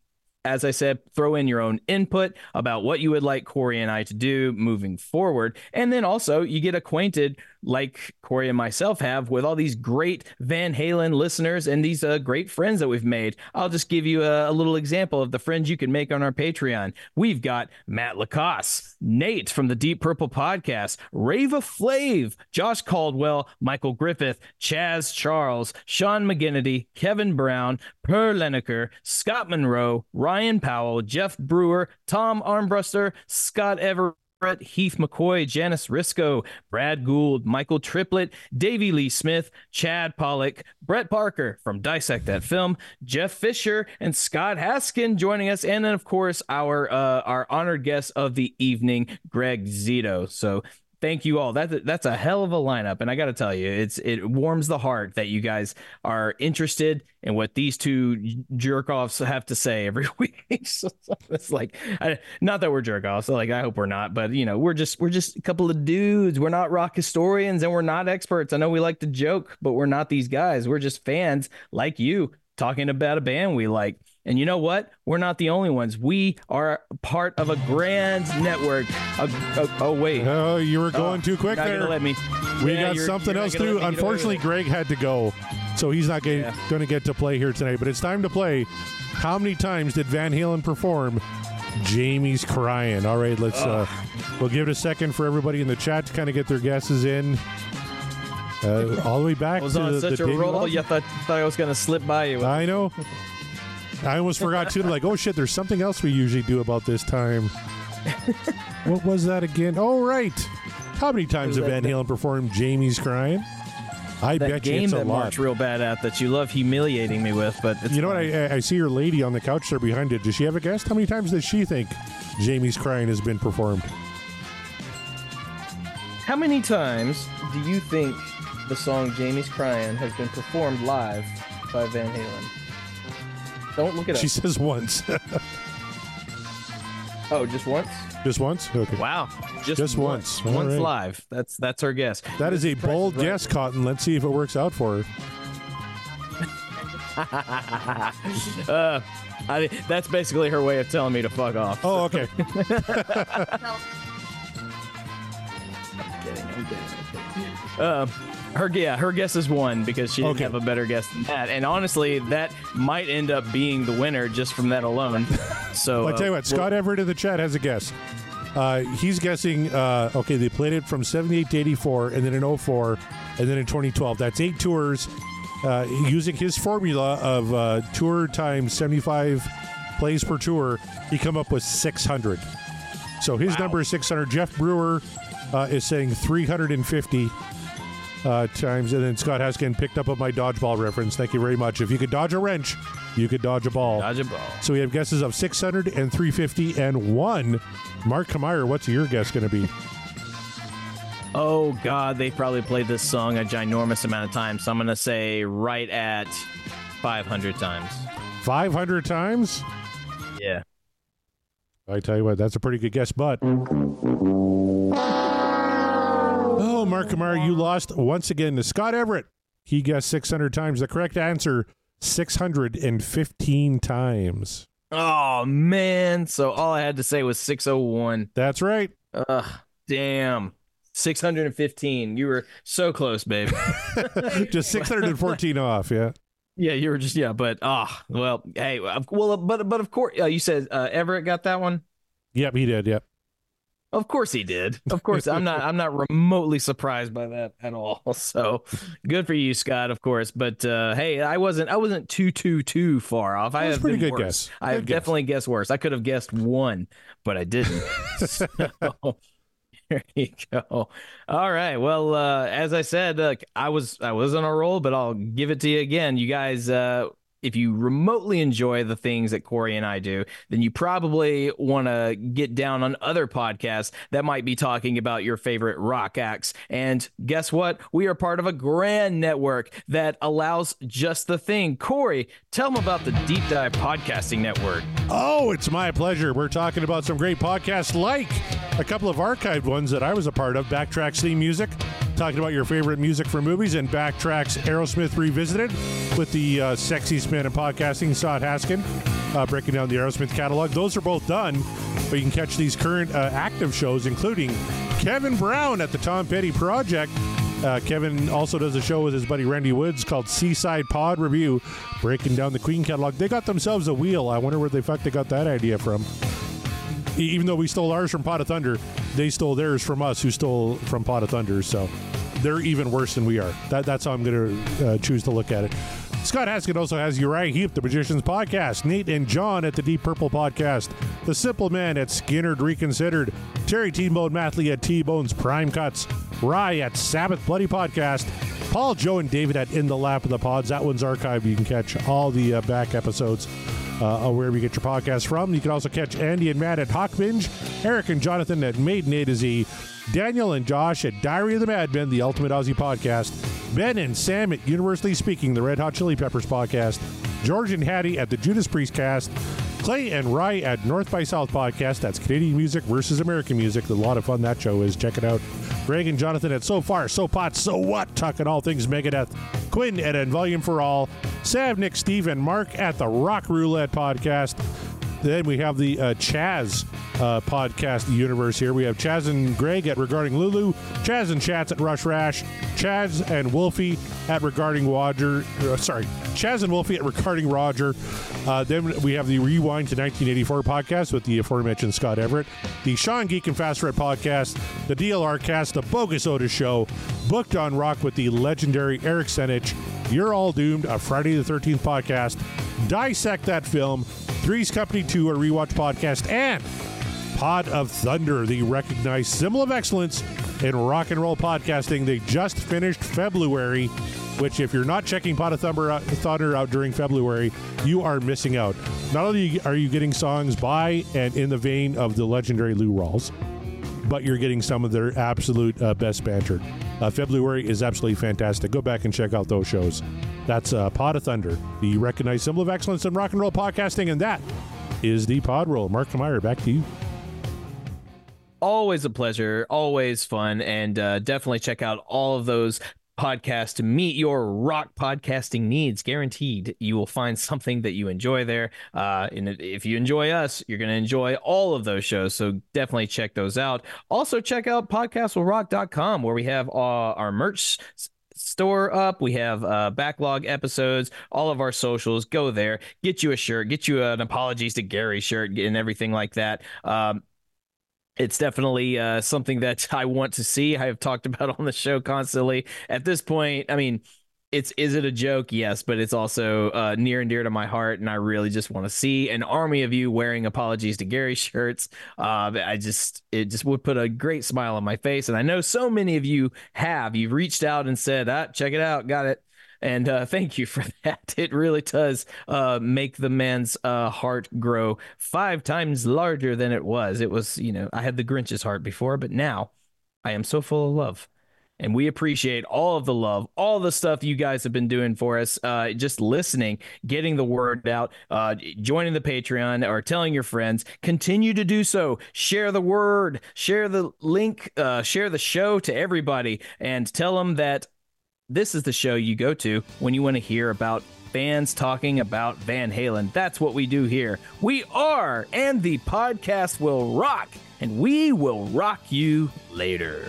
as I said, throw in your own input about what you would like Corey and I to do moving forward. And then also, you get acquainted, like Corey and myself have, with all these great Van Halen listeners and these uh, great friends that we've made. I'll just give you a, a little example of the friends you can make on our Patreon. We've got Matt Lacoste, Nate from the Deep Purple Podcast, Rava Flave, Josh Caldwell, Michael Griffith, Chaz Charles, Sean McGinnity, Kevin Brown, Per Leneker, Scott Monroe, Ryan Powell, Jeff Brewer, Tom Armbruster, Scott Everett. Heath McCoy, Janice Risco, Brad Gould, Michael Triplett, Davey Lee Smith, Chad Pollock, Brett Parker from Dissect That Film, Jeff Fisher, and Scott Haskin joining us, and then of course our uh, our honored guest of the evening, Greg Zito. So thank you all. That that's a hell of a lineup, and I got to tell you, it's it warms the heart that you guys are interested in what these two jerk offs have to say every [laughs] week. so it's like, I, not that we're jerk offs. Like I hope we're not, but you know, we're just we're just a couple of dudes. We're not rock historians, and we're not experts. I know we like to joke, but we're not these guys. We're just fans like you talking about a band we like. And you know what? We're not the only ones. We are part of a grand network. A- a- oh wait, Oh, you were going Oh, too quick there. let me. We Yeah, got you're- something you're else gonna do. let me get away with Unfortunately. Greg had to go, so he's not going Yeah. to get to play here tonight. But it's time to play. How many times did Van Halen perform? Jamie's crying. All right, let's. Uh, we'll give it a second for everybody in the chat to kind of get their guesses in. Uh, all the way back [laughs] I was to on the, such the a David roll. Love- You thought, thought I was gonna slip by you. I know. I almost forgot too. Like, oh shit, there's something else we usually do about this time. [laughs] what was that again? Oh right. How many times have Van Halen performed Jamie's crying? I that bet you game it's a that lot. Mark's real bad at that you love humiliating me with, but it's You know what? I, I see your lady on the couch there behind it. Does she have a guess? How many times does she think Jamie's crying has been performed? How many times do you think the song "Jamie's Crying" has been performed live by Van Halen? Don't look it up. She says once. [laughs] oh, just once. Just once? Okay. Wow, just, Just once. All Once right. live. That's that's her guess. That is a Price bold Right. guess, Cotton. Let's see if it works out for her. [laughs] uh, I, that's basically her way of telling me to fuck off. Oh, okay. [laughs] I'm kidding. I'm kidding. I'm kidding. Um, her yeah, her guess is one because she didn't Okay. have a better guess than that, and honestly, that might end up being the winner just from that alone. [laughs] So Well, I tell you uh, what, Scott Everett in the chat has a guess. Uh, he's guessing, uh, okay, they played it from 78 to 84, and then in 04, and then in 2012. That's eight tours. Uh, using his formula of uh, tour times 75 plays per tour, he come up with 600. So his number is 600. Jeff Brewer uh, is saying 350 uh, times, and then Scott Haskin picked up on my dodgeball reference. Thank you very much. If you could dodge a wrench, you could dodge a ball. Dodge a ball. So we have guesses of 600 and 350 and one. Mark Kameyer, what's your guess going to be? Oh God, they probably played this song a ginormous amount of times. So I'm gonna say right at 500 times. 500 times? Yeah. I tell you what, that's a pretty good guess, but. Oh, Mark Kamara, you lost once again to Scott Everett. He guessed 600 times. The correct answer, 615 times. Oh man! So all I had to say was 601. That's right. Ugh, damn. 615. You were so close, babe. [laughs] [laughs] Just 614 off, yeah. Yeah, you were just yeah, but ah, well, hey, well, but but of course, uh, you said uh, Everett got that one. Yep, he did. Yep. Of course he did. Of course, I'm not. I'm not remotely surprised by that at all. [laughs] So good for you, Scott. Of course, but uh, hey, I wasn't. I wasn't too too too far off. I have pretty good worse. guess. I Good guess. definitely guessed worse. I could have guessed one, but I didn't. [laughs] [laughs] so, there you go. All right. Well, uh, as I said, look, I was I was on a roll, but I'll give it to you again. You guys, uh, if you remotely enjoy the things that Corey and I do, then you probably want to get down on other podcasts that might be talking about your favorite rock acts. And guess what? We are part of a grand network that allows just the thing. Corey, tell them about the Deep Dive Podcasting Network. Oh, it's my pleasure. We're talking about some great podcasts like a couple of archived ones that I was a part of Backtracks theme music, talking about your favorite music for movies, and Backtracks Aerosmith Revisited with the uh, sexiest man in podcasting, Scott Haskin, uh, breaking down the Aerosmith catalog. Those are both done, but you can catch these current uh, active shows, including Kevin Brown at the Tom Petty Project. Uh, Kevin also does a show with his buddy Randy Woods called Seaside Pod Review, breaking down the Queen catalog. They got themselves a wheel. I wonder where the fuck they got that idea from. Even though we stole ours from Pod of Thunder, they stole theirs from us, who stole from Pod of Thunder. So they're even worse than we are. That, that's how I'm going to uh, choose to look at it. Scott Haskin also has Uriah Heep, the Magicians Podcast, Nate and John at the Deep Purple Podcast, The Simple Man at Skynyrd Reconsidered, Terry T-Bone Mathley at T-Bone's Prime Cuts, Rye at Sabbath Bloody Podcast, Paul, Joe, and David at In the Lap of the Pods. That one's archived. You can catch all the uh, back episodes uh, wherever you get your podcast from. You can also catch Andy and Matt at Hawk Binge, Eric and Jonathan at Maiden A to Z, Daniel and Josh at Diary of the Madmen, the Ultimate Ozzy podcast, Ben and Sam at Universally Speaking, the Red Hot Chili Peppers podcast, George and Hattie at the Judas Priest cast, Clay and Rye at North by South podcast. That's Canadian music versus American music. A lot of fun that show is. Check it out. Greg and Jonathan at So Far, So Pod, So What, talking all things Megadeth. Quinn at En Volume for All. Sav, Nick, Steve, and Mark at the Rock Roulette podcast. Then we have the uh, Chaz uh, podcast universe here. We have Chaz and Greg at Regarding Lulu, Chaz and Chats at Rush Rash, Chaz and Wolfie at Regarding Roger. Uh, sorry, Chaz and Wolfie at Regarding Roger. Uh, then we have the Rewind to 1984 podcast with the aforementioned Scott Everett, the Sean Geek and Fast Red podcast, the DLR cast, the Bogus Otis show, Booked on Rock with the legendary Eric Senich, You're All Doomed, a Friday the 13th podcast, Dissect That Film, Three's Company 2, a rewatch podcast, and Pod of Thunder, the recognized symbol of excellence in rock and roll podcasting. They just finished February, which, if you're not checking Pod of out, uh, Thunder out during February, you are missing out. Not only are you getting songs by and in the vein of the legendary Lou Rawls, but you're getting some of their absolute uh, best banter. Uh, February is absolutely fantastic. Go back and check out those shows. That's uh, Pod of Thunder, the recognized symbol of excellence in rock and roll podcasting, and that is the Pod Roll. Mark Meyer, back to you. always a pleasure always fun and uh, definitely check out all of those podcasts to meet your rock podcasting needs guaranteed you will find something that you enjoy there uh, and if you enjoy us you're going to enjoy all of those shows so definitely check those out also check out podcastwillrock.com where we have uh, our merch store up. We have uh, backlog episodes, all of our socials. Go there, get you a shirt, get you an apologies to Gary shirt, and everything like that. Um, it's definitely uh, something that [laughs] I want to see. I have talked about [laughs] on the show constantly. At this point, I mean, it's is it a joke? Yes, but it's also uh, near and dear to my heart, and I really just want to see an army of you wearing apologies to Gary [laughs] shirts. Uh, I just it just would put a great smile on my face, and I know so many of you have. You've reached out and said, "Ah, check it out, got it." And uh, thank you for [laughs] that. It really does uh, make the man's uh, heart grow five times larger than it was. It was, you know, I had the Grinch's heart before, but now I am so full of love. and we appreciate all of the love, all the stuff you guys have been doing for us. Uh, just listening, getting the word out, uh, joining the Patreon, or telling your friends. Continue to do so. Share the word, share the link, uh, share the show to everybody, and tell them that this is the show you go to when you want to hear about fans talking about Van Halen. That's what we do here. We are, and the podcast will rock, and we will rock you later.